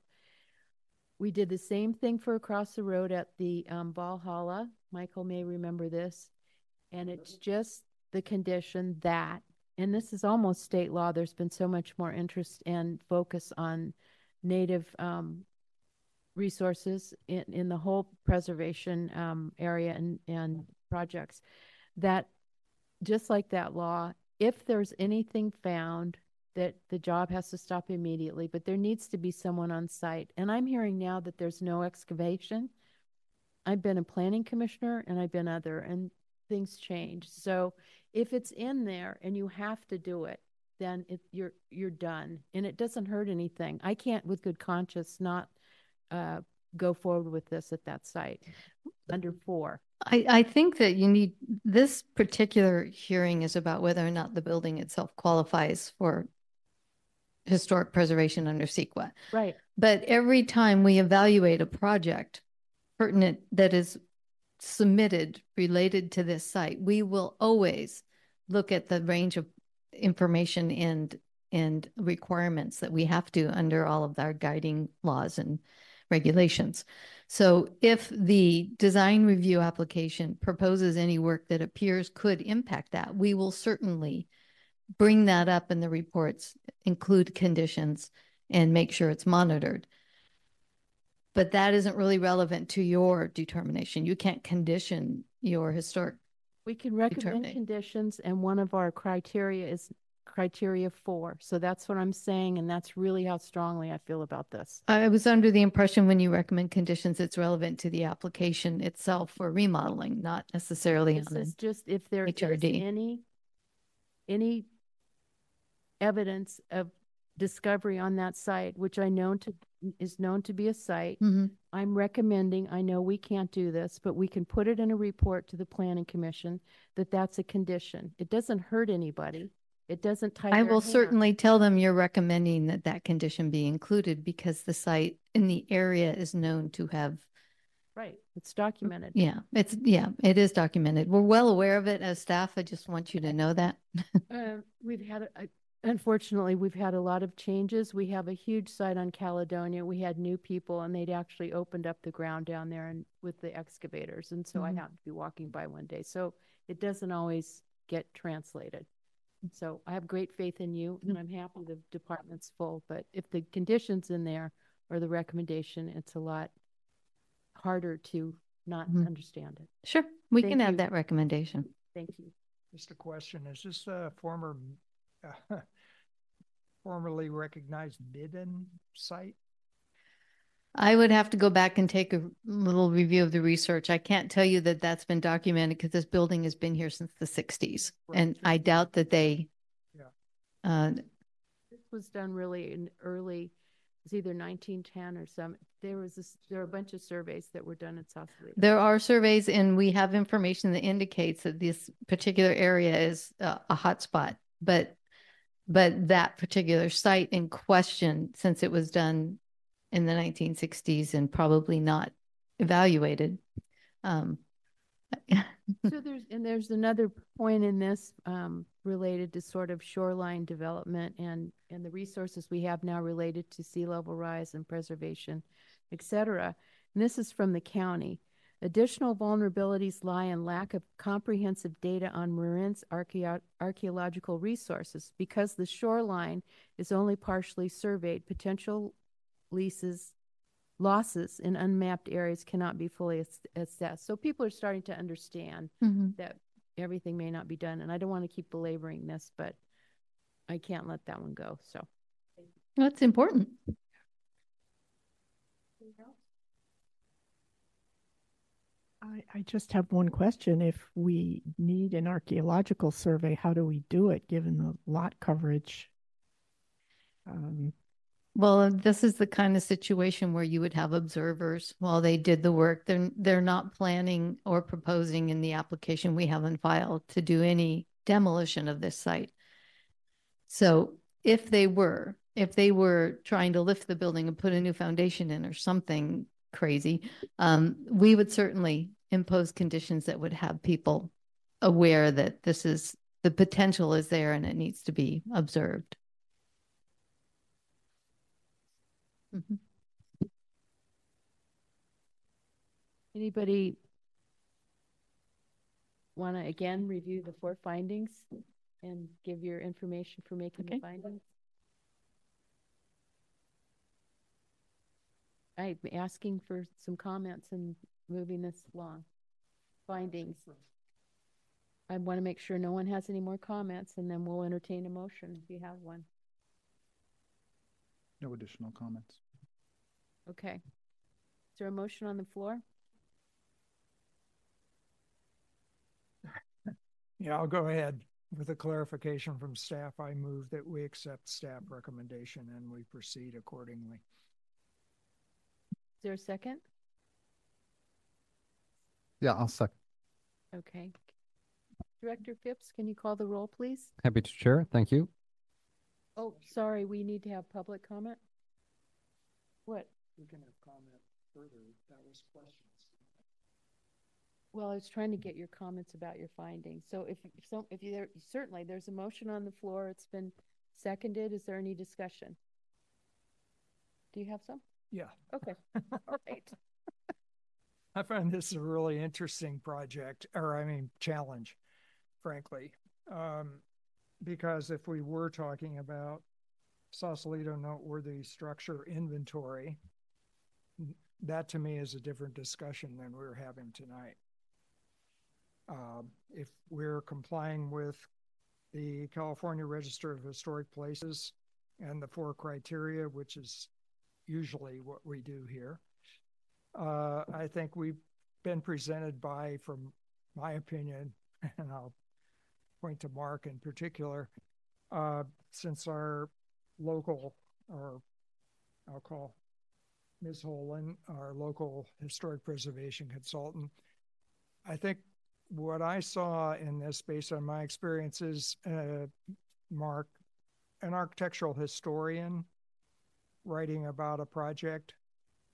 We did the same thing for across the road at the, um, Valhalla. Michael may remember this. And it's just the condition that, and this is almost state law, there's been so much more interest and focus on native um, resources in, in the whole preservation um, area and, and projects, that just like that law, if there's anything found, that the job has to stop immediately, but there needs to be someone on site. And I'm hearing now that there's no excavation. I've been a planning commissioner and I've been other, and things change. So if it's in there and you have to do it, then it, you're, you're done. And it doesn't hurt anything. I can't with good conscience not, uh, go forward with this at that site under four. I, I think that you need, this particular hearing is about whether or not the building itself qualifies for historic preservation under CEQA. Right. But every time we evaluate a project pertinent that is submitted related to this site, we will always look at the range of information and and requirements that we have to under all of our guiding laws and regulations. So if the design review application proposes any work that appears could impact that, we will certainly bring that up in the reports, include conditions, and make sure it's monitored. But that isn't really relevant to your determination. You can't condition your historic. We can recommend Determinate. conditions and one of our criteria is criteria four. So that's what I'm saying. And that's really how strongly I feel about this. I was under the impression when you recommend conditions, it's relevant to the application itself for remodeling, not necessarily This is just if there is HRD. any, any evidence of discovery on that site, which I know to, is known to be a site. Mhm. I'm recommending, I know we can't do this, but we can put it in a report to the planning commission that that's a condition. It doesn't hurt anybody. It doesn't tie I will hands. certainly tell them you're recommending that that condition be included because the site in the area is known to have, Right, it's documented. yeah, it's, yeah, it is documented. We're well aware of it as staff. I just want you to know that. Uh, we've had, a- unfortunately, we've had a lot of changes. We have a huge site on Caledonia. We had new people and they'd actually opened up the ground down there and with the excavators. And so I Mhm. happened to be walking by one day. So it doesn't always get translated. So I have great faith in you and I'm happy the department's full, but if the conditions in there or the recommendation, it's a lot harder to not Mhm. understand it. Sure, we Thank can add that recommendation. Thank you. Just a question, is this a former, uh, formerly recognized Midden site? I would have to go back and take a little review of the research. I can't tell you that that's been documented because this building has been here since the sixties. Right. And I doubt that they Yeah. uh, This was done really in early, it was either nineteen ten or some, there was this, there were a bunch of surveys that were done at Sausalito. There are surveys and we have information that indicates that this particular area is a, a hotspot. But, but that particular site in question, since it was done in the nineteen sixties and probably not evaluated. Um, So there's, and there's another point in this, um, related to sort of shoreline development and, and the resources we have now related to sea level rise and preservation, et cetera. And this is from the county. Additional vulnerabilities lie in lack of comprehensive data on Marin's archeo- archaeological resources. Because the shoreline is only partially surveyed, potential leases losses in unmapped areas cannot be fully ass- assessed. So people are starting to understand mhm. that everything may not be done. And I don't want to keep belaboring this, but I can't let that one go. So. That's important. I, I just have one question. If we need an archaeological survey, how do we do it, given the lot coverage? Um, Well, this is the kind of situation where you would have observers while they did the work. They're, they're not planning or proposing in the application we have on file to do any demolition of this site. So if they were, if they were trying to lift the building and put a new foundation in or something crazy, um, we would certainly impose conditions that would have people aware that this is, the potential is there and it needs to be observed. Mhm. Anybody want to again review the four findings and give your information for making the Okay. findings? I'm asking for some comments and moving this along. Findings. I want to make sure no one has any more comments and then we'll entertain a motion if you have one. No additional comments. Okay. Is there a motion on the floor? Yeah, I'll go ahead. with a clarification from staff, I move that we accept staff recommendation and we proceed accordingly. Is there a second? Yeah, I'll second. Okay. Director Phipps, can you call the roll, please? Happy to chair. Thank you. Oh, sorry, we need to have public comment? What? We can have comment further. That was questions. Well, I was trying to get your comments about your findings. So if, if so, if you, there, certainly, there's a motion on the floor. It's been seconded. Is there any discussion? Do you have some? Yeah. Okay. All right. I find this a really interesting project, or I mean, challenge, frankly. Um, because if we were talking about Sausalito noteworthy structure inventory, that to me is a different discussion than we're having tonight. Um, if we're complying with the California Register of Historic Places and the four criteria, which is usually what we do here, uh, I think we've been presented by, from my opinion, and I'll point to Mark in particular, uh, since our local, or I'll call Ms. Holan, our local historic preservation consultant, I think what I saw in this, based on my experiences, uh, Mark, an architectural historian writing about a project,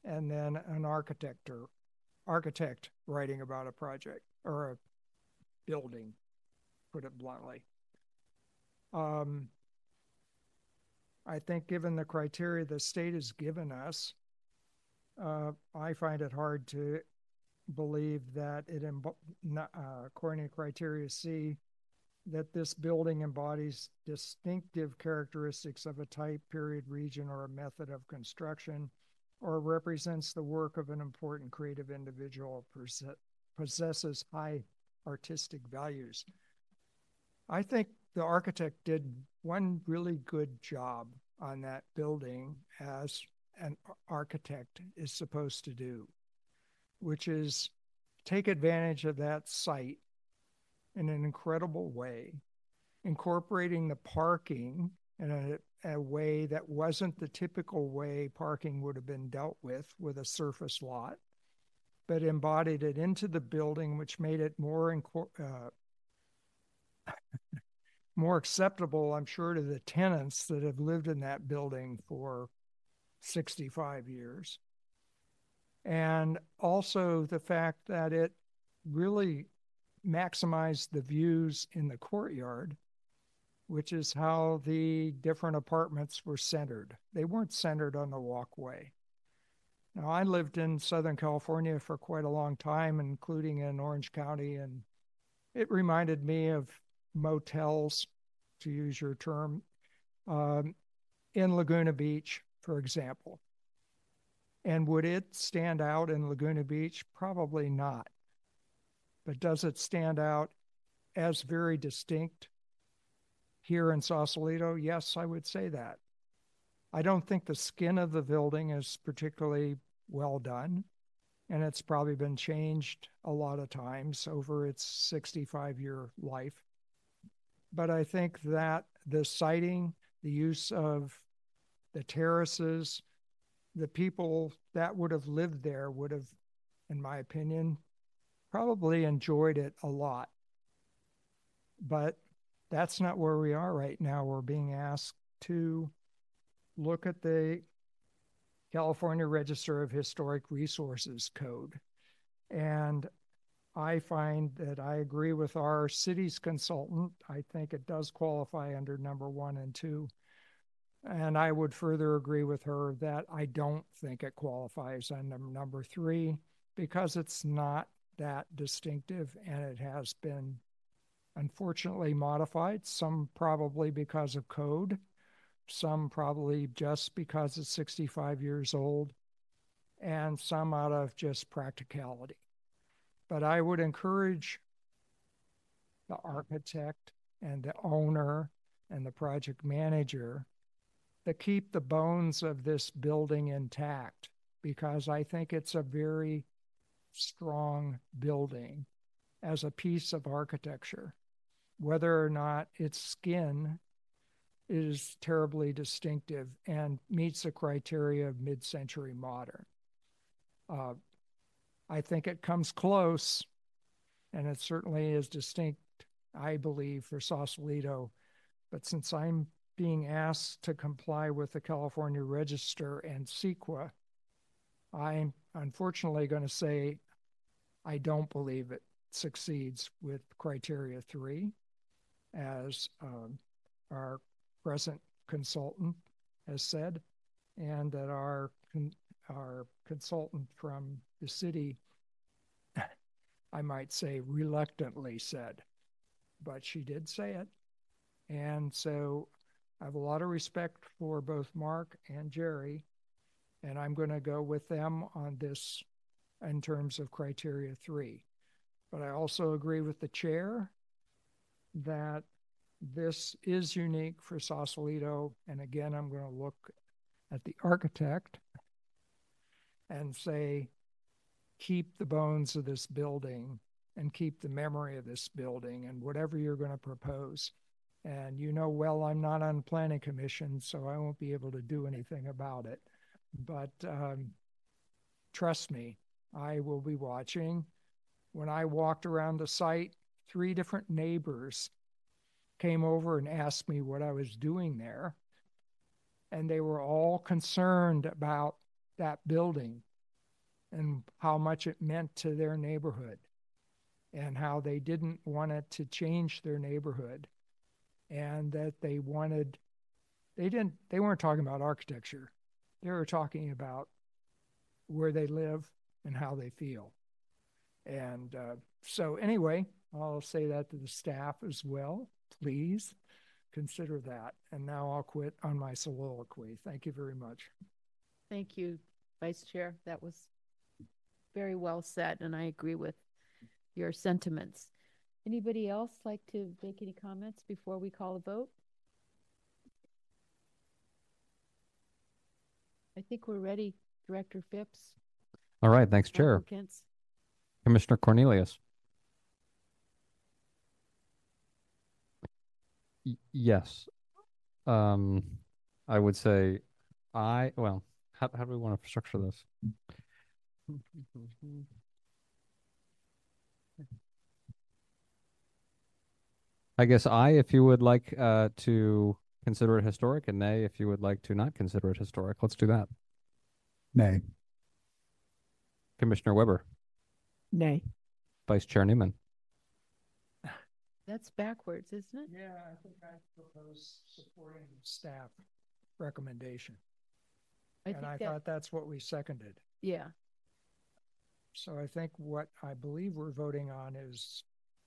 and then an architect or architect writing about a project or a building, put it bluntly. Um, I think, given the criteria the state has given us, uh, I find it hard to believe that it, uh, according to criteria C, that this building embodies distinctive characteristics of a type, period, region, or a method of construction, or represents the work of an important creative individual, possess- possesses high artistic values. I think the architect did one really good job on that building as an architect is supposed to do which is take advantage of that site in an incredible way, incorporating the parking in a, a, way that wasn't the typical way parking would have been dealt with with a surface lot, but embodied it into the building, which made it more uh, more acceptable, I'm sure, to the tenants that have lived in that building for 65 years and also the fact that it really maximized the views in the courtyard, which is how the different apartments were centered. They weren't centered on the walkway. Now, I lived in Southern California for quite a long time, including in Orange County, and it reminded me of motels, to use your term, um, in Laguna Beach, for example. And would it stand out in Laguna Beach? Probably not. But does it stand out as very distinct here in Sausalito? Yes, I would say that. I don't think the skin of the building is particularly well done, and it's probably been changed a lot of times over its 65 year life. But I think that the siting, the use of the terraces, the people that would have lived there would have, in my opinion, probably enjoyed it a lot. But that's not where we are right now. We're being asked to look at the California Register of Historic Resources Code. And I find that I agree with our city's consultant. I think it does qualify under number one and two. And I would further agree with her that I don't think it qualifies under number three because it's not that distinctive and it has been unfortunately modified, some probably because of code, some probably just because it's 65 years old, and some out of just practicality. But I would encourage the architect and the owner and the project manager to keep the bones of this building intact because I think it's a very strong building as a piece of architecture. whether or not its skin is terribly distinctive and meets the criteria of mid-century modern. Uh, I think it comes close, and it certainly is distinct, I believe, for Sausalito. But since I'm being asked to comply with the California Register and CEQA, I'm unfortunately going to say I don't believe it succeeds with criteria three, as um, our present consultant has said, and that our our consultant from the city, I might say, reluctantly said, but she did say it, and so I have a lot of respect for both Mark and Jerry, and I'm going to go with them on this in terms of criteria three. But I also agree with the chair that this is unique for Sausalito. And again, I'm going to look at the architect and say, keep the bones of this building and keep the memory of this building and whatever you're going to propose. And you know, well, I'm not on planning commission, so I won't be able to do anything about it. But um, trust me, I will be watching. When I walked around the site, three different neighbors came over and asked me what I was doing there. And they were all concerned about that building and how much it meant to their neighborhood and how they didn't want it to change their neighborhood and that they wanted they didn't they weren't talking about architecture. They were talking about where they live and how they feel. And uh, so anyway i'll say that to the staff as well. Please consider that. And now i'll quit on my soliloquy. Thank you very much. Thank you, Vice Chair. That was very well said, and I agree with your sentiments. Anybody else like to make any comments before we call a vote? I think we're ready, Director Phipps. All right, thanks, Chair. applicants. Commissioner Cornelius. Y- Yes. Um, I would say I, well, how, how do we want to structure this? I guess I, if you would like uh, to consider it historic, and nay, if you would like to not consider it historic. Let's do that. Nay. Commissioner Weber, Nay. Vice Chair Newman. That's backwards, isn't it? yeah i think i propose supporting staff recommendation I and i that, thought that's what we seconded yeah, So I think what I believe we're voting on is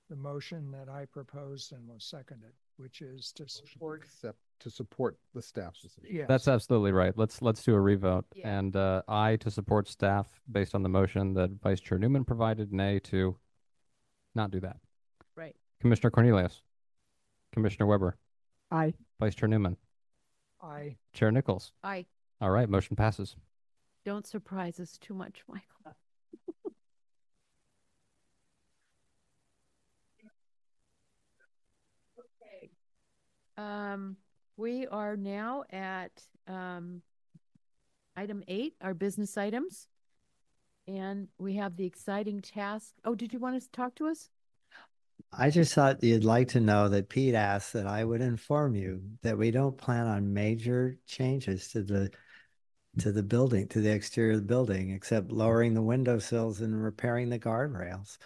the motion that I proposed and was seconded, which is to support. Except to support the staff's decision. Yes. That's absolutely right. Let's let's do a revote. Yeah. And uh, I to support staff based on the motion that Vice Chair Newman provided. Nay to not do that. right. Commissioner Cornelius, Commissioner Weber, Aye. Vice Chair Newman, Aye. Chair Nichols. Aye. All right, motion passes. don't surprise us too much, Michael. Um, we are now at, um, item eight, our business items. And we have the exciting task. Oh, did you want to talk to us? I just thought you'd like to know that Pete asked that I would inform you that we don't plan on major changes to the to the building, to the exterior of the building, except lowering the windowsills and repairing the guardrails.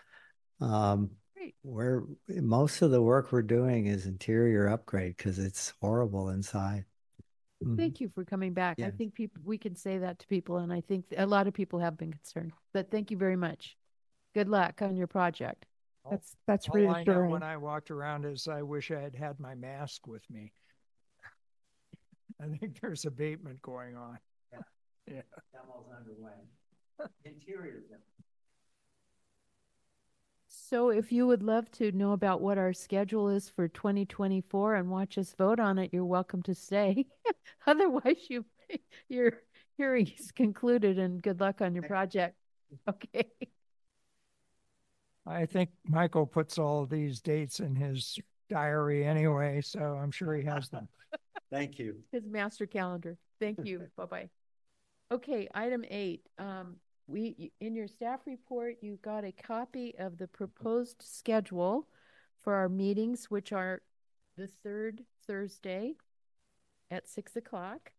Um, Great. we're most of the work we're doing is interior upgrade because it's horrible inside. Mhm. Thank you for coming back. I think people, we can say that to people and I think a lot of people have been concerned, but thank you very much. Good luck on your project. That's, that's all I know reassuring. when I walked around is I wish I had had my mask with me. I think there's abatement going on. Yeah. Demo's underway. Interior demo. So if you would love to know about what our schedule is for 2024 and watch us vote on it, you're welcome to stay. Otherwise, you, your hearing is concluded and good luck on your project. Okay. I think Michael puts all these dates in his diary anyway, so I'm sure he has them. Thank you. His master calendar. Thank you. Bye-bye. Okay, item eight, um, we, in your staff report, you got a copy of the proposed schedule for our meetings, which are the third Thursday at six o'clock.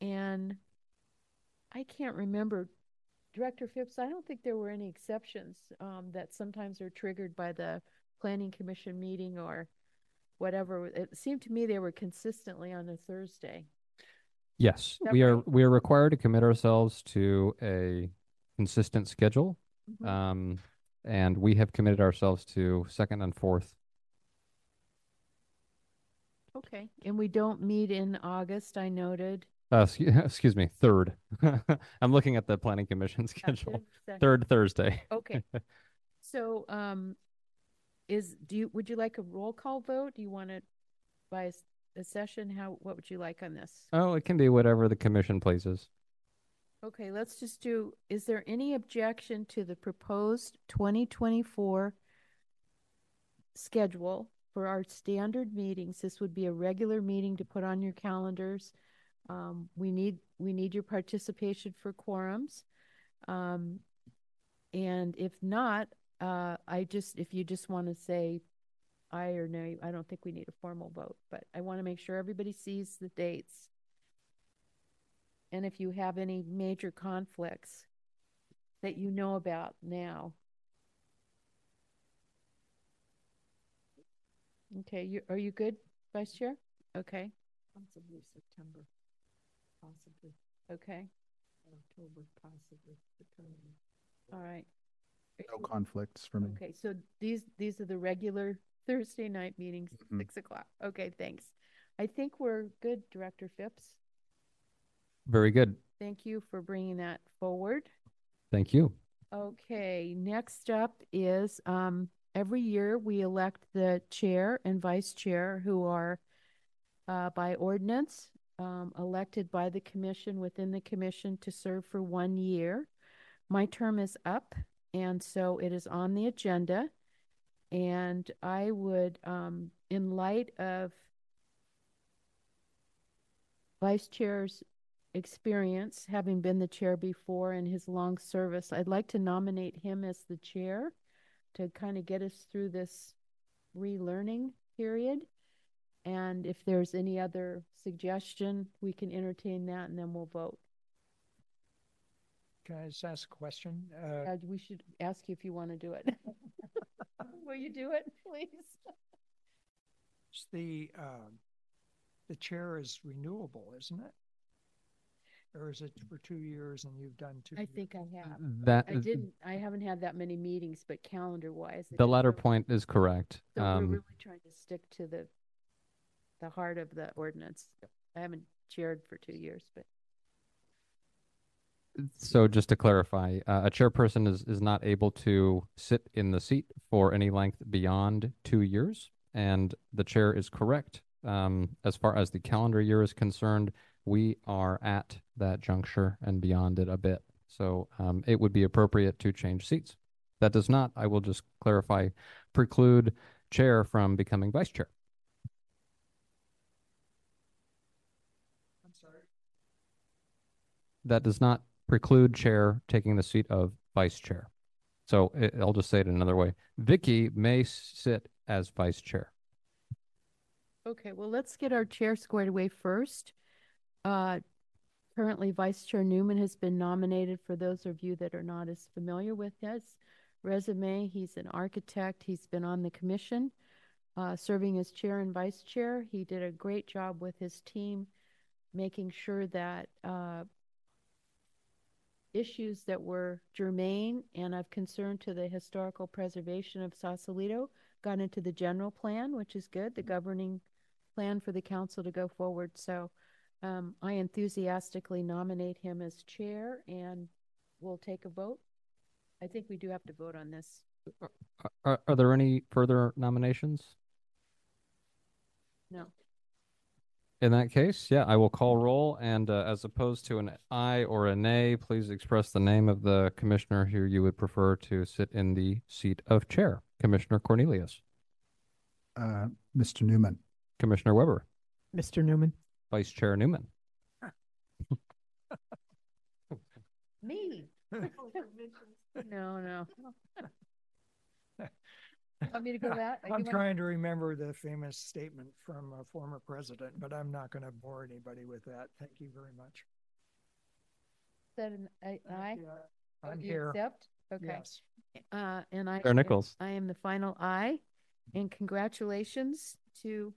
And I can't remember, Director Phipps, I don't think there were any exceptions, um, that sometimes are triggered by the planning commission meeting or whatever. It seemed to me they were consistently on a Thursday. Yes, we are, we are required to commit ourselves to a consistent schedule. Mhm. Um, and we have committed ourselves to second and fourth. Okay, and we don't meet in August, I noted. Uh, excuse, me, third. I'm looking at the planning commission schedule. third, second. Third Thursday. Okay. So, um, is, do you, would you like a roll call vote? Do you want it by a session? How, what would you like on this? Oh, it can be whatever the commission pleases. Okay, let's just do, is there any objection to the proposed twenty twenty-four schedule for our standard meetings? This would be a regular meeting to put on your calendars. Um, we need, we need your participation for quorums. Um, and if not, uh, I just, if you just want to say aye or nay, I don't think we need a formal vote, but I want to make sure everybody sees the dates. And if you have any major conflicts that you know about now. Okay, you, are you good, Vice Chair? Okay, Possibly September, possibly okay, October, possibly September. all right. No conflicts for me. Okay, so these, these are the regular Thursday night meetings, Mhm. six o'clock. Okay, thanks. I think we're good, Director Phipps. Very good. Thank you for bringing that forward. Thank you. Okay, next up is, um, every year we elect the chair and vice chair who are, uh, by ordinance, um, elected by the commission, within the commission to serve for one year. My term is up, and so it is on the agenda. And I would, um, in light of vice chair's experience, having been the chair before and his long service, I'd like to nominate him as the chair to kind of get us through this relearning period. And if there's any other suggestion, we can entertain that and then we'll vote. Can I just ask a question? Uh, Uh, we should ask you if you want to do it. Will you do it, please? the, um, the chair is renewable, isn't it? Or is it for two years and you've done two? I years? think I have. That, I didn't, I haven't had that many meetings, but calendar wise. the latter point is correct. So we're Um, really trying to stick to the, the heart of the ordinance. I haven't chaired for two years, but So just to clarify, uh, a chairperson is, is not able to sit in the seat for any length beyond two years. And the chair is correct. Um, as far as the calendar year is concerned, we are at that juncture and beyond it a bit. So um, it would be appropriate to change seats. That does not, I will just clarify, preclude chair from becoming vice chair. I'm sorry. that does not preclude chair taking the seat of vice chair. So i I'll just say it another way. Vicky may sit as vice chair. Okay, well, let's get our chair squared away first. Uh, currently, Vice Chair Newman has been nominated for those of you that are not as familiar with his resume. He's an architect. He's been on the commission, uh, serving as chair and vice chair. He did a great job with his team, making sure that, uh, issues that were germane and of concern to the historical preservation of Sausalito got into the general plan, which is good, the governing plan for the council to go forward. So um, I enthusiastically nominate him as chair and we'll take a vote. I think we do have to vote on this. Are, are there any further nominations? No. In that case, yeah, I will call roll. And uh, as opposed to an aye or a nay, please express the name of the commissioner who you would prefer to sit in the seat of chair. Commissioner Cornelius. uh, Mr. Newman. Commissioner Weber, Mr. Newman. Vice Chair Newman, Me? No, no. Want me to go that? I'm wanna- trying to remember the famous statement from a former president, but I'm not going to bore anybody with that. Thank you very much. Said an aye- aye? Oh, I'm you here. Accept? Okay. Yes. Uh, and I. Chair Nichols. I am the final aye. And congratulations to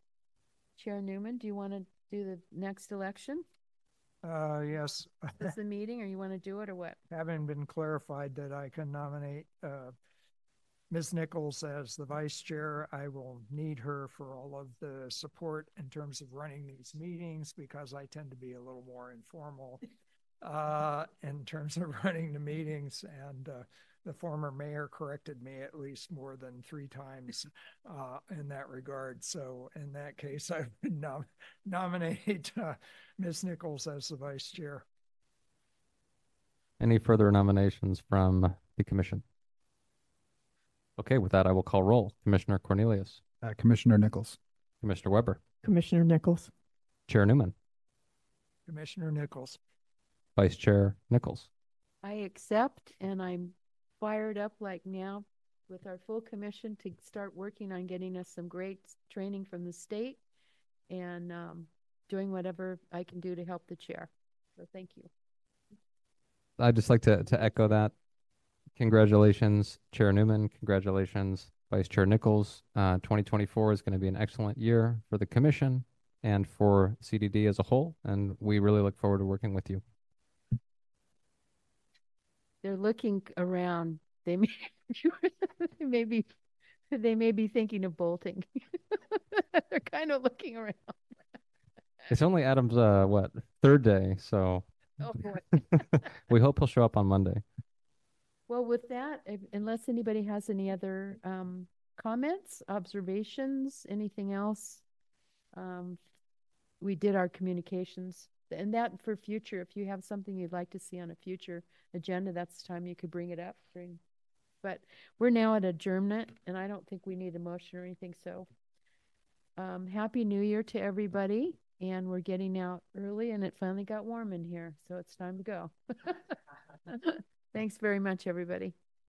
Chair Newman. Do you want to do the next election? Uh, yes. Is the meeting or you want to do it or what? Having been clarified that I can nominate, uh, Ms. Nichols as the vice chair, I will need her for all of the support in terms of running these meetings because I tend to be a little more informal uh, in terms of running the meetings. And uh, the former mayor corrected me at least more than three times uh, in that regard. So in that case, I would nom- nominate uh, Ms. Nichols as the vice chair. Any further nominations from the commission? Okay, with that, I will call roll. Commissioner Cornelius, Uh, Commissioner Nichols. Commissioner Weber, Commissioner Nichols. Chair Newman, Commissioner Nichols. Vice Chair Nichols. I accept and I'm fired up like now with our full commission to start working on getting us some great training from the state and um, doing whatever I can do to help the chair. So thank you. I'd just like to, to echo that. Congratulations, Chair Newman. Congratulations, Vice Chair Nichols. Uh, 2024 is going to be an excellent year for the commission and for CDD as a whole, and we really look forward to working with you. They're looking around. They may, they may be, they may be thinking of bolting. They're kind of looking around. It's only Adam's, uh, what, third day, so Oh, we hope he'll show up on Monday. Well, with that, if- unless anybody has any other um, comments, observations, anything else, um, we did our communications. And that for future, if you have something you'd like to see on a future agenda, that's the time you could bring it up. But we're now at adjournment, and I don't think we need a motion or anything, so. Um, Happy New Year to everybody, and we're getting out early, and it finally got warm in here, so it's time to go. Thanks very much, everybody.